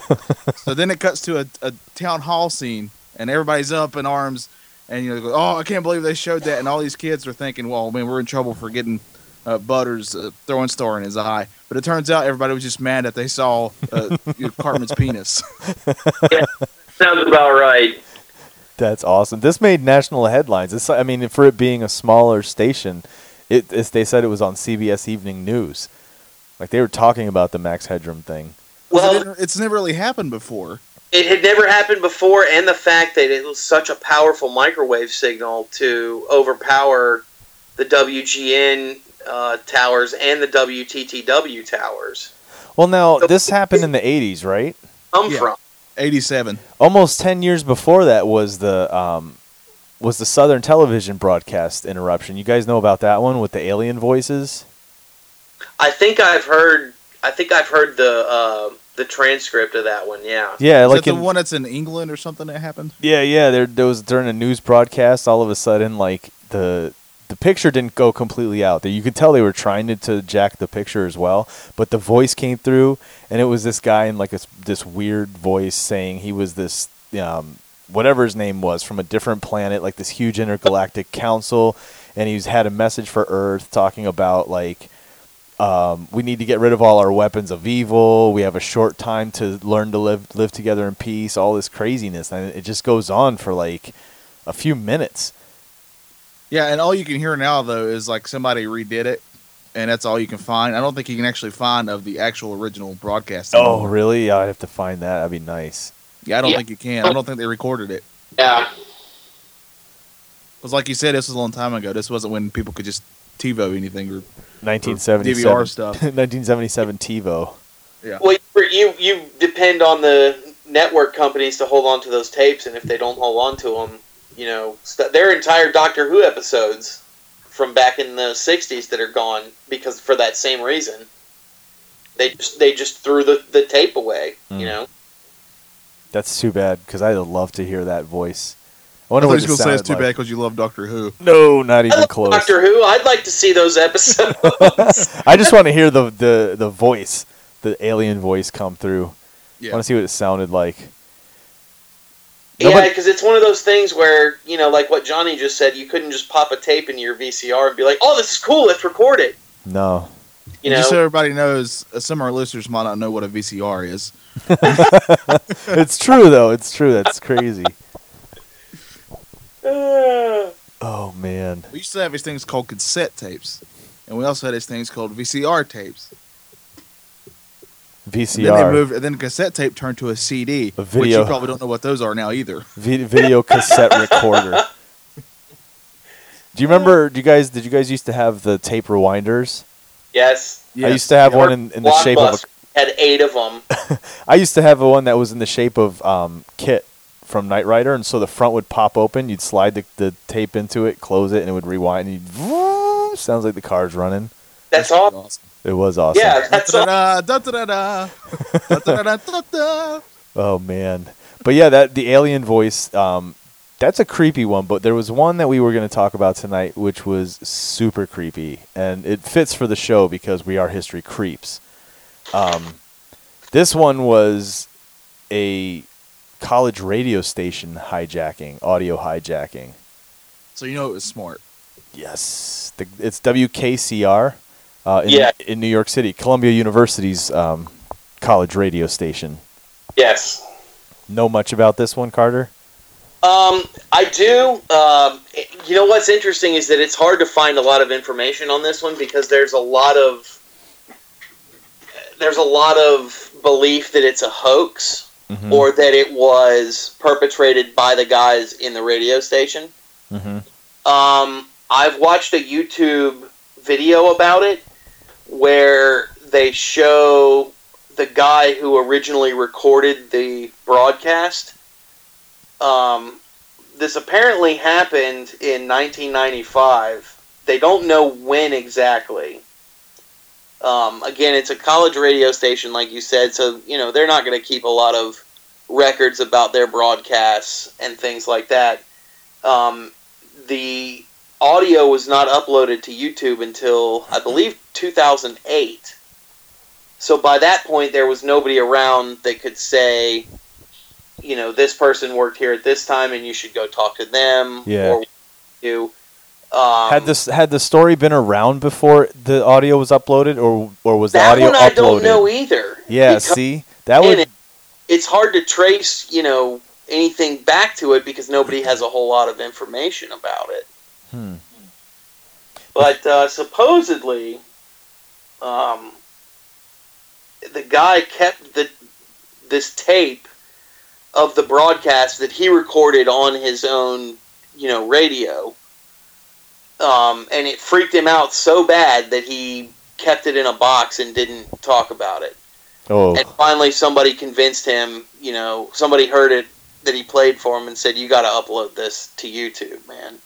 so then it cuts to a, a town hall scene and everybody's up in arms and you know, they go, oh, I can't believe they showed that. And all these kids are thinking, well, man, we're in trouble for getting uh, Butters uh, throwing star in his eye. But it turns out everybody was just mad that they saw uh, Cartman's penis. Sounds about right. That's awesome. This made national headlines. It's, I mean, for it being a smaller station, it, it's, they said it was on CBS Evening News. Like they were talking about the Max Headroom thing. Well, it's never really happened before. it had never happened before, and the fact that it was such a powerful microwave signal to overpower the WGN uh, towers and the WTTW towers Well, now this happened in the '80s, right? come Yeah. from. 87. Almost ten years before that was the um, was the Southern Television broadcast interruption. You guys know about that one with the alien voices? I think I've heard. I think I've heard the uh, the transcript of that one. Yeah. Yeah, Is like that the in, one that's in England or something that happened? Yeah, yeah. There, there was during a news broadcast. All of a sudden, like the the picture didn't go completely out. There you could tell they were trying to, to jack the picture as well, but the voice came through, and it was this guy in like a this weird voice saying he was this um, whatever his name was from a different planet, like this huge intergalactic council, and he's had a message for Earth talking about like um, we need to get rid of all our weapons of evil. We have a short time to learn to live live together in peace. All this craziness, and it just goes on for like a few minutes. Yeah, and all you can hear now though is like somebody redid it, and that's all you can find. I don't think you can actually find of the actual original broadcast. Oh, anymore. really? Yeah, I'd have to find that. That'd be nice. Yeah, I don't Yeah. think you can. I don't think they recorded it. Yeah. Because like you said, this was a long time ago. This wasn't when people could just TiVo anything or 1977 DVR stuff. 1977 TiVo. yeah. Well, you you depend on the network companies to hold on to those tapes, and if they don't hold on to them, you know, st- their entire Doctor Who episodes from back in the '60s that are gone because for that same reason. They just they just threw the, the tape away. Mm. You know. That's too bad because I'd love to hear that voice. I I wonder thought what you it gonna say it's sounded too bad because you love Doctor Who. No, not I even love close. Doctor Who. I'd like to see those episodes. I just want to hear the, the, the voice, the alien voice come through. I want to see what it sounded like. Yeah, because it's one of those things where you know, like what Johnny just said, you couldn't just pop a tape into your VCR and be like, "Oh, this is cool. Let's record it." No. You just so everybody knows, uh, some of our listeners might not know what a VCR is. it's true, though. It's true. That's crazy. Oh, man. We used to have these things called cassette tapes, and we also had these things called VCR tapes. And then they VCR. moved, and then cassette tape turned to a CD, A which you probably don't know what those are now either. Vi- video cassette recorder. Do you remember? Do you guys? Did you guys used to have the tape rewinders? yes, I used to have Yeah. one in, in the shape of. Blockbuster had eight of them. I used to have a one that was in the shape of um, KITT from Knight Rider, and so the front would pop open. You'd slide the, the tape into it, close it, and it would rewind. And you'd, sounds like the car's running. That's all. It was awesome. Yeah, that's. Oh man. But yeah, that the alien voice. Um, that's a creepy one. But there was one that we were going to talk about tonight, which was super creepy, and it fits for the show because we are history creeps. Um, this one was a college radio station hijacking, audio hijacking. So you know it was smart. Yes, the, it's WKCR uh, in, Yeah. in New York City, Columbia University's um, college radio station. Yes. Know much about this one, Carter? Um, I do. Um, you know what's interesting is that it's hard to find a lot of information on this one because there's a lot of there's a lot of belief that it's a hoax Mhm. or that it was perpetrated by the guys in the radio station. Mm-hmm. Um, I've watched a YouTube video about it where they show the guy who originally recorded the broadcast. Um, this apparently happened in 1995. They don't know when exactly. Um, again, it's a college radio station, like you said, so you know they're not going to keep a lot of records about their broadcasts and things like that. Um, the audio was not uploaded to YouTube until I believe 2008. So by that point, there was nobody around that could say, you know, this person worked here at this time, and you should go talk to them. Yeah. Or you. Um, had this had the story been around before the audio was uploaded, or or was the that audio one I don't know either. Yeah, see, that would it, it's hard to trace, you know, anything back to it because nobody has a whole lot of information about it. hmm. But uh, supposedly, um, the guy kept the this tape of the broadcast that he recorded on his own, you know, radio. Um, and it freaked him out so bad that he kept it in a box and didn't talk about it. Oh, And finally, somebody convinced him. You know, somebody heard it that he played for him and said, "You got to upload this to YouTube, man."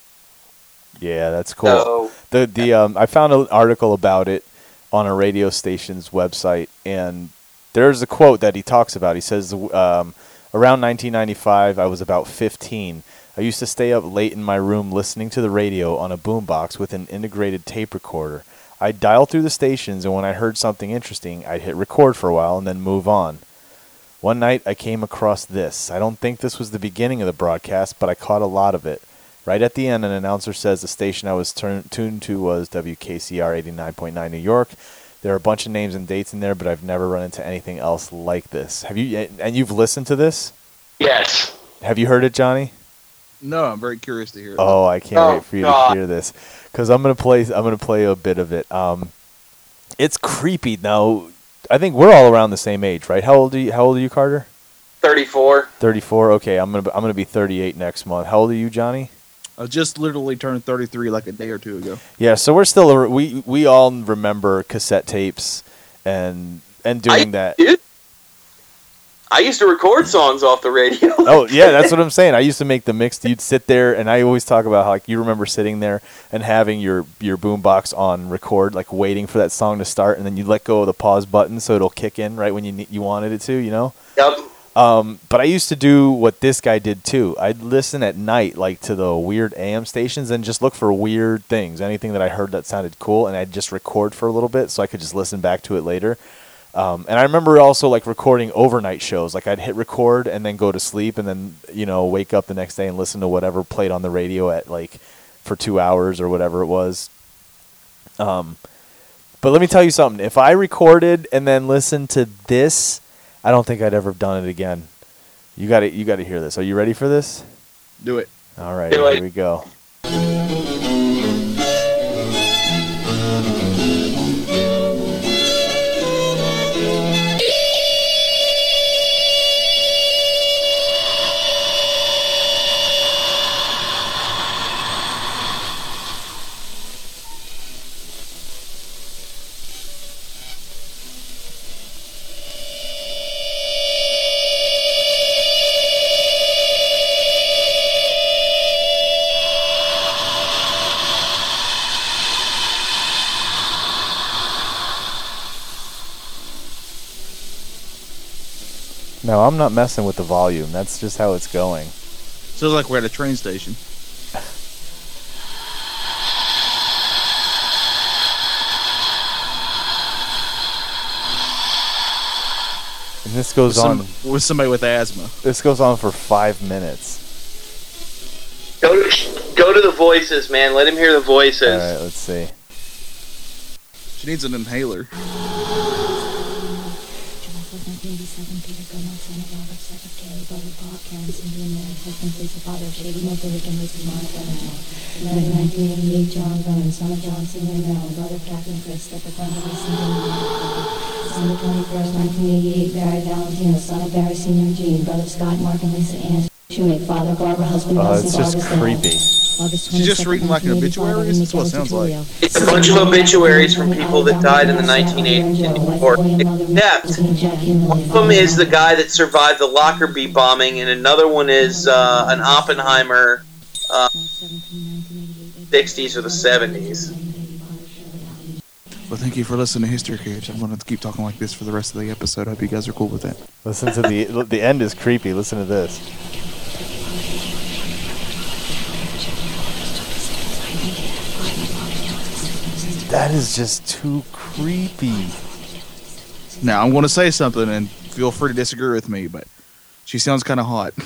yeah, that's cool. So the the um, I found an article about it on a radio station's website, and there's a quote that he talks about. He says, um, "Around 1995, I was about 15. I used to stay up late in my room listening to the radio on a boombox with an integrated tape recorder. I'd dial through the stations, and when I heard something interesting, I'd hit record for a while and then move on. One night I came across this. I don't think this was the beginning of the broadcast, but I caught a lot of it. Right at the end, an announcer says the station I was turn- tuned to was WKCR 89.9 New York. There are a bunch of names and dates in there, but I've never run into anything else like this. Have you? And you've listened to this? Yes. Have you heard it, Johnny? No, I'm very curious to hear. It. Oh, I can't Oh, wait for you God. to hear this because I'm gonna play. I'm gonna play a bit of it. Um, it's creepy. Now, I think we're all around the same age, right? How old are you? How old are you, Carter? 34. 34. Okay, I'm gonna I'm gonna be 38 next month. How old are you, Johnny? I just literally turned 33 like a day or two ago. Yeah, so we're still we we all remember cassette tapes and and doing I, that. Dude, I used to record songs off the radio. Oh yeah, that's what I'm saying. I used to make the mix. You'd sit there, and I always talk about how like you remember sitting there and having your your boombox on record, like waiting for that song to start, and then you let go of the pause button so it'll kick in right when you you wanted it to, you know. Yep. Um, but I used to do what this guy did too. I'd listen at night, like to the weird AM stations, and just look for weird things, anything that I heard that sounded cool, and I'd just record for a little bit so I could just listen back to it later. Um, and I remember also like recording overnight shows. Like I'd hit record and then go to sleep, and then you know wake up the next day and listen to whatever played on the radio at like for two hours or whatever it was. Um, but let me tell you something. If I recorded and then listened to this, I don't think I'd ever have done it again. You got to you got to hear this. Are you ready for this? Do it. All right, Do here it. we go. I'm not messing with the volume. That's just how it's going. Sounds like we're at a train station. And this goes With, on. with somebody with asthma. This goes on for five minutes. Go to, go to the voices, man. Let him hear the voices. All right, let's see. She needs an inhaler. John Vernon, son of John Senior Merrill, brother Captain Chris, the front of the December 21st, 1988, Barry Valentino, son of Barry Senior Jean, brother Scott, Mark, and Lisa Ann father Barbara, husband Oh, Nelson, it's just August, and creepy. August She's just reading like an 1985, obituaries? That's what it sounds like. It's a bunch of obituaries from people that died in the 1984. Except one of them is the guy that survived the Lockerbie bombing, and another one is uh, an Oppenheimer, uh, 60s or the 70s. Well, thank you for listening to History Kids. I'm going to keep talking like this for the rest of the episode. I hope you guys are cool with that. Listen to the the end is creepy. Listen to this. That is just too creepy. Now, I'm going to say something, and feel free to disagree with me, but she sounds kind of hot.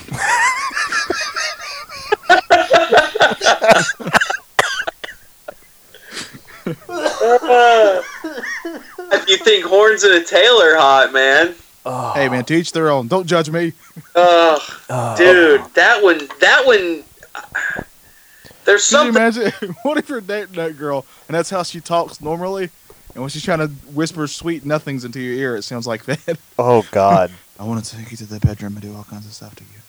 If you think horns and a tail are hot, man. Oh, hey, man, to each their own. Don't judge me. Ugh, oh. dude, that one, that one. There's Can you imagine? what if you're dating that girl, and that's how she talks normally? And when she's trying to whisper sweet nothings into your ear, it sounds like that. Oh God. I want to take you to the bedroom and do all kinds of stuff to you.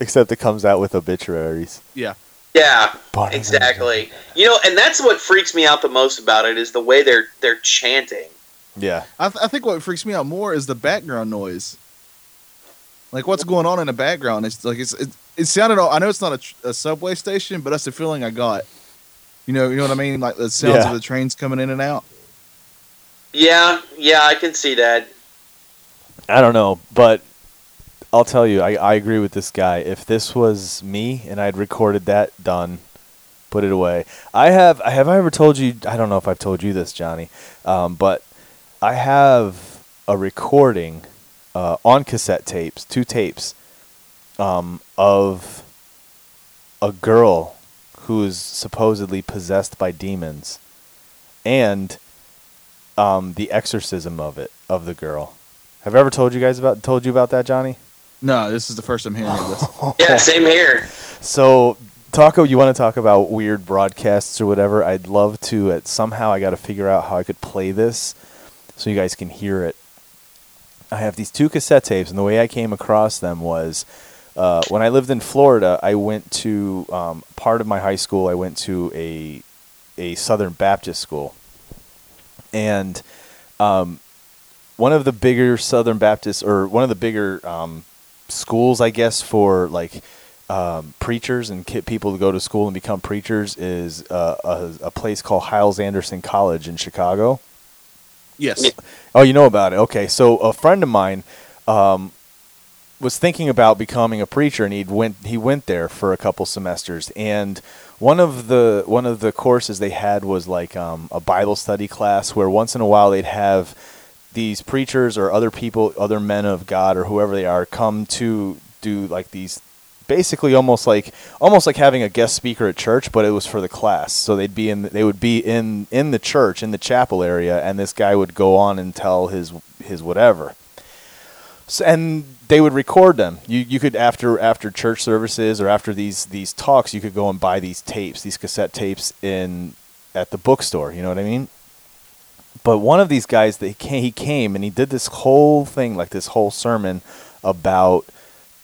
Except it comes out with obituaries. Yeah. Yeah, Barney exactly. You know, and that's what freaks me out the most about it is the way they're they're chanting. Yeah. I, th- I think what freaks me out more is the background noise. Like what's going on in the background? It's like it's it, it sounded. all- I know it's not a, a subway station, but that's the feeling I got. You know, you know what I mean? Like the sounds Yeah. of the trains coming in and out. Yeah, yeah, I can see that. I don't know, but I'll tell you, I, I agree with this guy. If this was me and I'd recorded that, done, put it away. I have. I have I ever told you? I don't know if I've told you this, Johnny, um, but I have a recording uh, on cassette tapes, two tapes, um, of a girl who is supposedly possessed by demons, and um, the exorcism of it of the girl. Have I ever told you guys about told you about that, Johnny? No, this is the first I'm hearing of this. Yeah, same here. So, Taco, you want to talk about weird broadcasts or whatever? I'd love to. At somehow, I got to figure out how I could play this so you guys can hear it. I have these two cassette tapes, and the way I came across them was uh, when I lived in Florida. I went to um, part of my high school. I went to a a Southern Baptist school, and um, one of the bigger Southern Baptist or one of the bigger um, schools, I guess, for like um, preachers and ki- people to go to school and become preachers is uh, a, a place called Hyles Anderson College in Chicago. Yes. Oh, you know about it. Okay, so a friend of mine um, was thinking about becoming a preacher, and he went he went there for a couple semesters. And one of the one of the courses they had was like um, a Bible study class, where once in a while they'd have these preachers or other people, other men of God or whoever they are, come to do like these basically almost like almost like having a guest speaker at church, but it was for the class. So they'd be in they would be in in the church in the chapel area, and this guy would go on and tell his his whatever. So, and they would record them. You you could after after church services or after these these talks, you could go and buy these tapes, these cassette tapes in at the bookstore. You know what I mean? But one of these guys that he came, he came and he did this whole thing, like this whole sermon about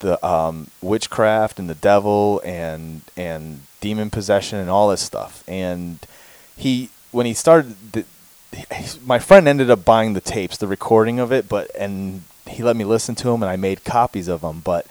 the um, witchcraft and the devil and and demon possession and all this stuff. And he when he started, the, he- my friend ended up buying the tapes, the recording of it, but and he let me listen to them and I made copies of them. But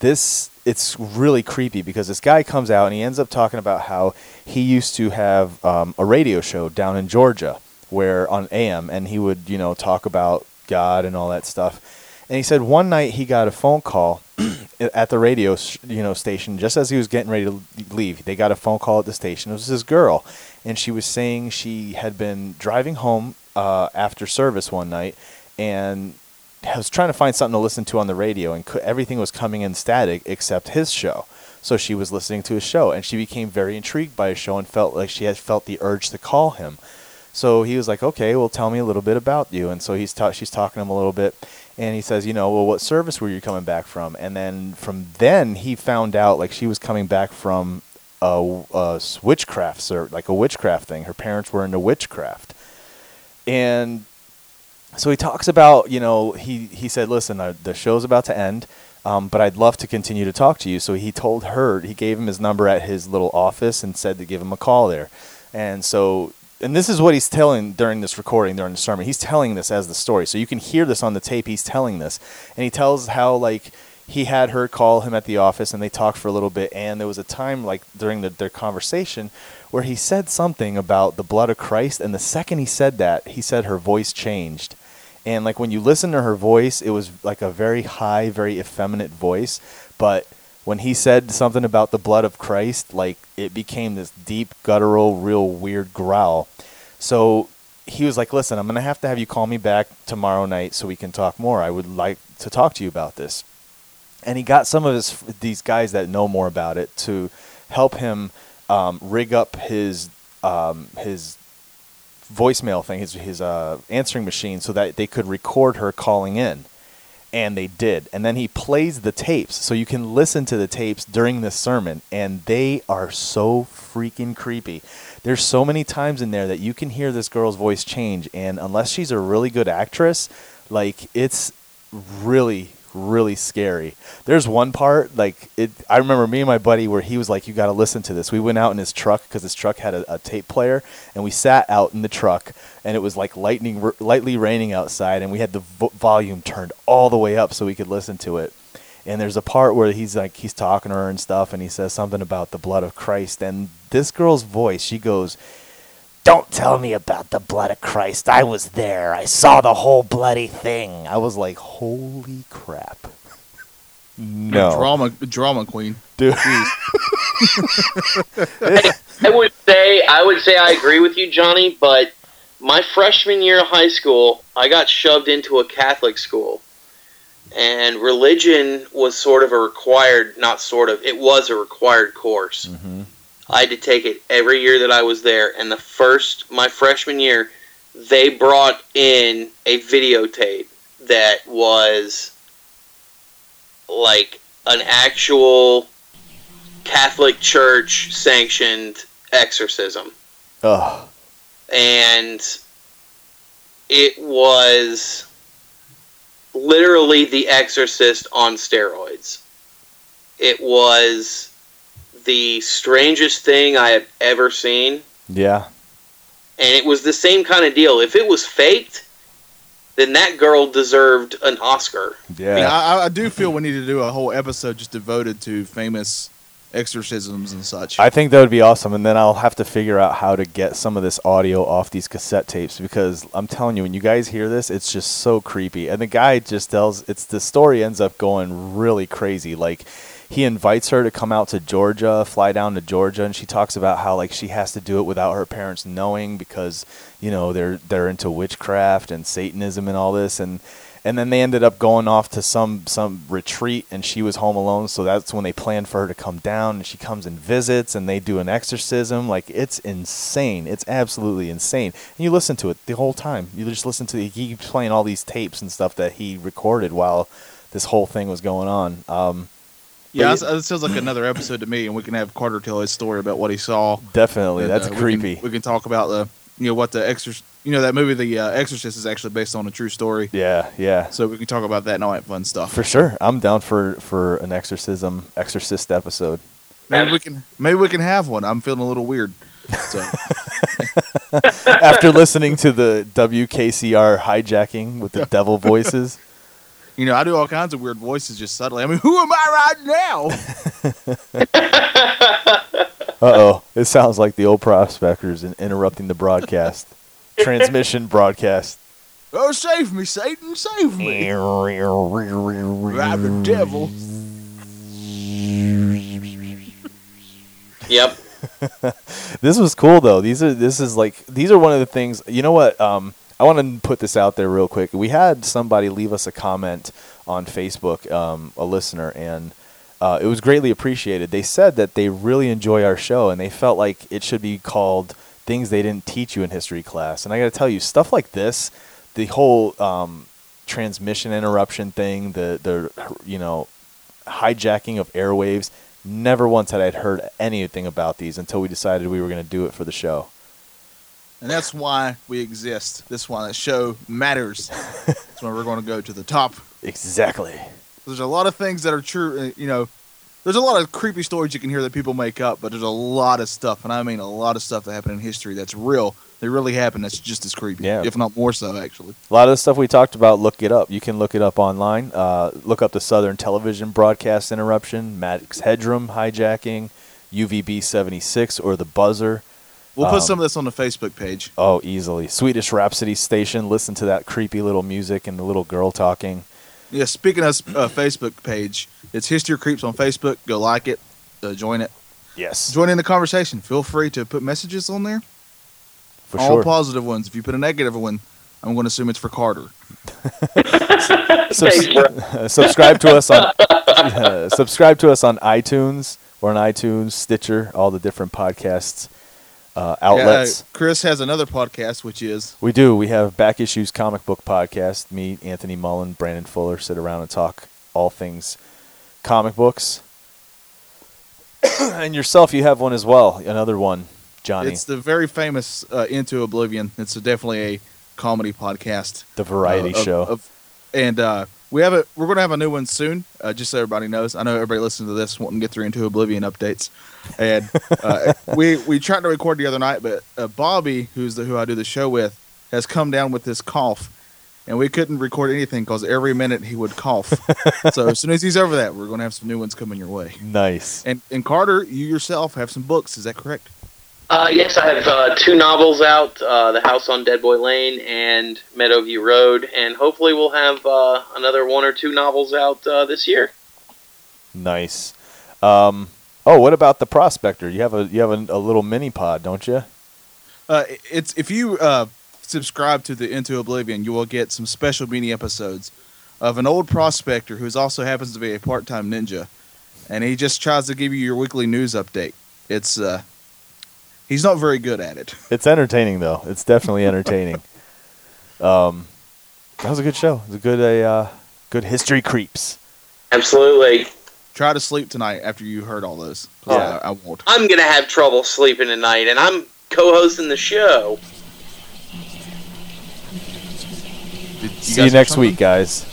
this it's really creepy because this guy comes out and he ends up talking about how he used to have um, a radio show down in Georgia where on AM and he would you know talk about God and all that stuff. And he said one night he got a phone call at the radio you know station just as he was getting ready to leave. They got a phone call at the station. It was this girl, and she was saying she had been driving home uh, after service one night and I was trying to find something to listen to on the radio, and cou- everything was coming in static except his show. So she was listening to his show, and she became very intrigued by his show and felt like she had felt the urge to call him. So he was like, "Okay, well, tell me a little bit about you." And so he's ta- she's talking to him a little bit, and he says, "You know, well, what service were you coming back from?" And then from then he found out like she was coming back from a, a witchcraft, ser- like a witchcraft thing. Her parents were into witchcraft, and so he talks about you know he he said listen uh, the show's about to end um, but i'd love to continue to talk to you. So he told her he gave him his number at his little office and said to give him a call there. And so and this is what he's telling during this recording during the sermon. He's telling this as the story. So you can hear this on the tape. He's telling this. And he tells how like he had her call him at the office and they talked for a little bit. And there was a time like during the, their conversation where he said something about the blood of christ. And the second he said that he said her voice changed and like when you listen to her voice it was like a very high very effeminate voice. But when he said something about the blood of christ like it became this deep guttural real weird growl. So he was like listen i'm to have to have you call me back tomorrow night so we can talk more. I would like to talk to you about this. And he got some of his these guys that know more about it to help him um, rig up his um, his voicemail thing, his his uh, answering machine, so that they could record her calling in, and they did. And then he plays the tapes, so you can listen to the tapes during this sermon, and they are so freaking creepy. There's so many times in there that you can hear this girl's voice change, and unless she's a really good actress, like it's really really scary. There's one part like it. I remember me and my buddy where he was like, "You got to listen to this." We went out in his truck because his truck had a, a tape player, and we sat out in the truck, and it was like lightning, r- lightly raining outside, and we had the vo- volume turned all the way up so we could listen to it. And there's a part where he's like he's talking to her and stuff, and he says something about the blood of Christ, and this girl's voice, she goes. Don't tell me about the blood of Christ. I was there. I saw the whole bloody thing. I was like, holy crap. No, Drama, drama queen. dude. Jeez. I would say I would say I agree with you, Johnny. But my freshman year of high school, I got shoved into a Catholic school, and religion was sort of a required, not sort of, it was a required course. hmm I had to take it every year that I was there. And the first, my freshman year, they brought in a videotape that was like an actual Catholic Church sanctioned exorcism. Oh, And it was literally The Exorcist on steroids. It was the strangest thing I have ever seen yeah. and it was the same kind of deal. If it was faked, then that girl deserved an Oscar. Yeah. Yeah, I, I do feel we need to do a whole episode just devoted to famous exorcisms and such. I think that would be awesome, and then I'll have to figure out how to get some of this audio off these cassette tapes because I'm telling you, when you guys hear this, it's just so creepy. And the guy just tells it's the story ends up going really crazy. Like he invites her to come out to Georgia, fly down to Georgia, and she talks about how like she has to do it without her parents knowing because you know they're they're into witchcraft and Satanism and all this and. And then they ended up going off to some some retreat, and she was home alone. So that's when they planned for her to come down, and she comes and visits, and they do an exorcism. Like it's insane. It's absolutely insane. And you listen to it the whole time. You just listen to. He keeps playing all these tapes and stuff that he recorded while this whole thing was going on. Um, yeah, but that's- that sounds like another episode to me, and we can have Carter tell his story about what he saw. definitely, And, that's uh, we can- creepy. We can, talk about the, you know, what the exorcist, you know, that movie, The uh, Exorcist, is actually based on a true story. yeah, yeah. So we can talk about that and all that fun stuff. For sure, I'm down for for an exorcism exorcist episode. Maybe we can, maybe we can have one. I'm feeling a little weird. So After listening to the WKCR hijacking with the devil voices. you know, I do all kinds of weird voices just subtly. I mean, who am I right now? Uh oh, it sounds like the old prospectors in interrupting the broadcast. Transmission broadcast. oh, save me, Satan, save me! I'm the devil. Yep. This was cool though. These are this is like these are one of the things. You know what? Um, I want to put this out there real quick. We had somebody leave us a comment on Facebook, um, a listener, and uh, it was greatly appreciated. They said that they really enjoy our show and they felt like it should be called "Things They Didn't Teach You in History Class." And I got to tell you, stuff like this, the whole um, transmission interruption thing, the the you know hijacking of airwaves. Never once had I heard anything about these until we decided we were going to do it for the show. And that's why we exist. This why that show matters. that's why we're going to go to the top. Exactly. There's a lot of things that are true. uh, You know, there's a lot of creepy stories you can hear that people make up, but there's a lot of stuff, and I mean a lot of stuff that happened in history that's real. They really happened. That's just as creepy, Yeah. if not more so, actually. A lot of the stuff we talked about, look it up. You can look it up online. Uh, look up the Southern Television broadcast interruption, Max Headroom hijacking, UVB 76, or the buzzer. We'll Um, put some of this on the Facebook page. Oh, easily. Swedish Rhapsody Station. Listen to that creepy little music and the little girl talking. Yeah, speaking of uh, Facebook page, it's History Creeps on Facebook. Go like it, uh, join it, Yes, join in the conversation. Feel free to put messages on there. for sure. All sure. positive ones. If you put a negative one, I'm going to assume it's for Carter. Subs- subscribe to us on uh, subscribe to us on iTunes or on iTunes, Stitcher, all the different podcasts uh, outlets. Yeah, Chris has another podcast, which is We do. We have Back Issues Comic Book Podcast. Me, Anthony Mullen, Brandon Fuller sit around and talk all things comic books. and yourself, you have one as well. Another one, Johnny. it's the very famous uh, Into Oblivion. It's definitely a comedy podcast. the variety uh, of- show. of- and uh, we have a we're going to have a new one soon. Uh, just so everybody knows, I know everybody listening to this to get their Into Oblivion updates. And uh, we we tried to record the other night, but uh, Bobby, who's the who I do the show with, has come down with this cough. And we couldn't record anything because every minute he would cough. so as soon as he's over that, we're going to have some new ones coming your way. nice. And and Carter, you yourself have some books. Is that correct? Uh, yes, I have uh, two novels out: uh, "The House on Dead Boy Lane" and "Meadowview Road," and hopefully we'll have uh, another one or two novels out uh, this year. Nice. Um, oh, what about the prospector? You have a you have a, a little mini pod, don't you? Uh, it's if you uh, subscribe to the Into Oblivion, you will get some special mini episodes of an old prospector who also happens to be a part-time ninja, and he just tries to give you your weekly news update. It's uh, he's not very good at it. It's entertaining though. It's definitely entertaining. um, that was a good show. It was a good a uh, good history creeps. Absolutely. Try to sleep tonight after you heard all those. Yeah, I won't. I'm gonna have trouble sleeping tonight, and I'm co-hosting the show. Did See you next week, guys.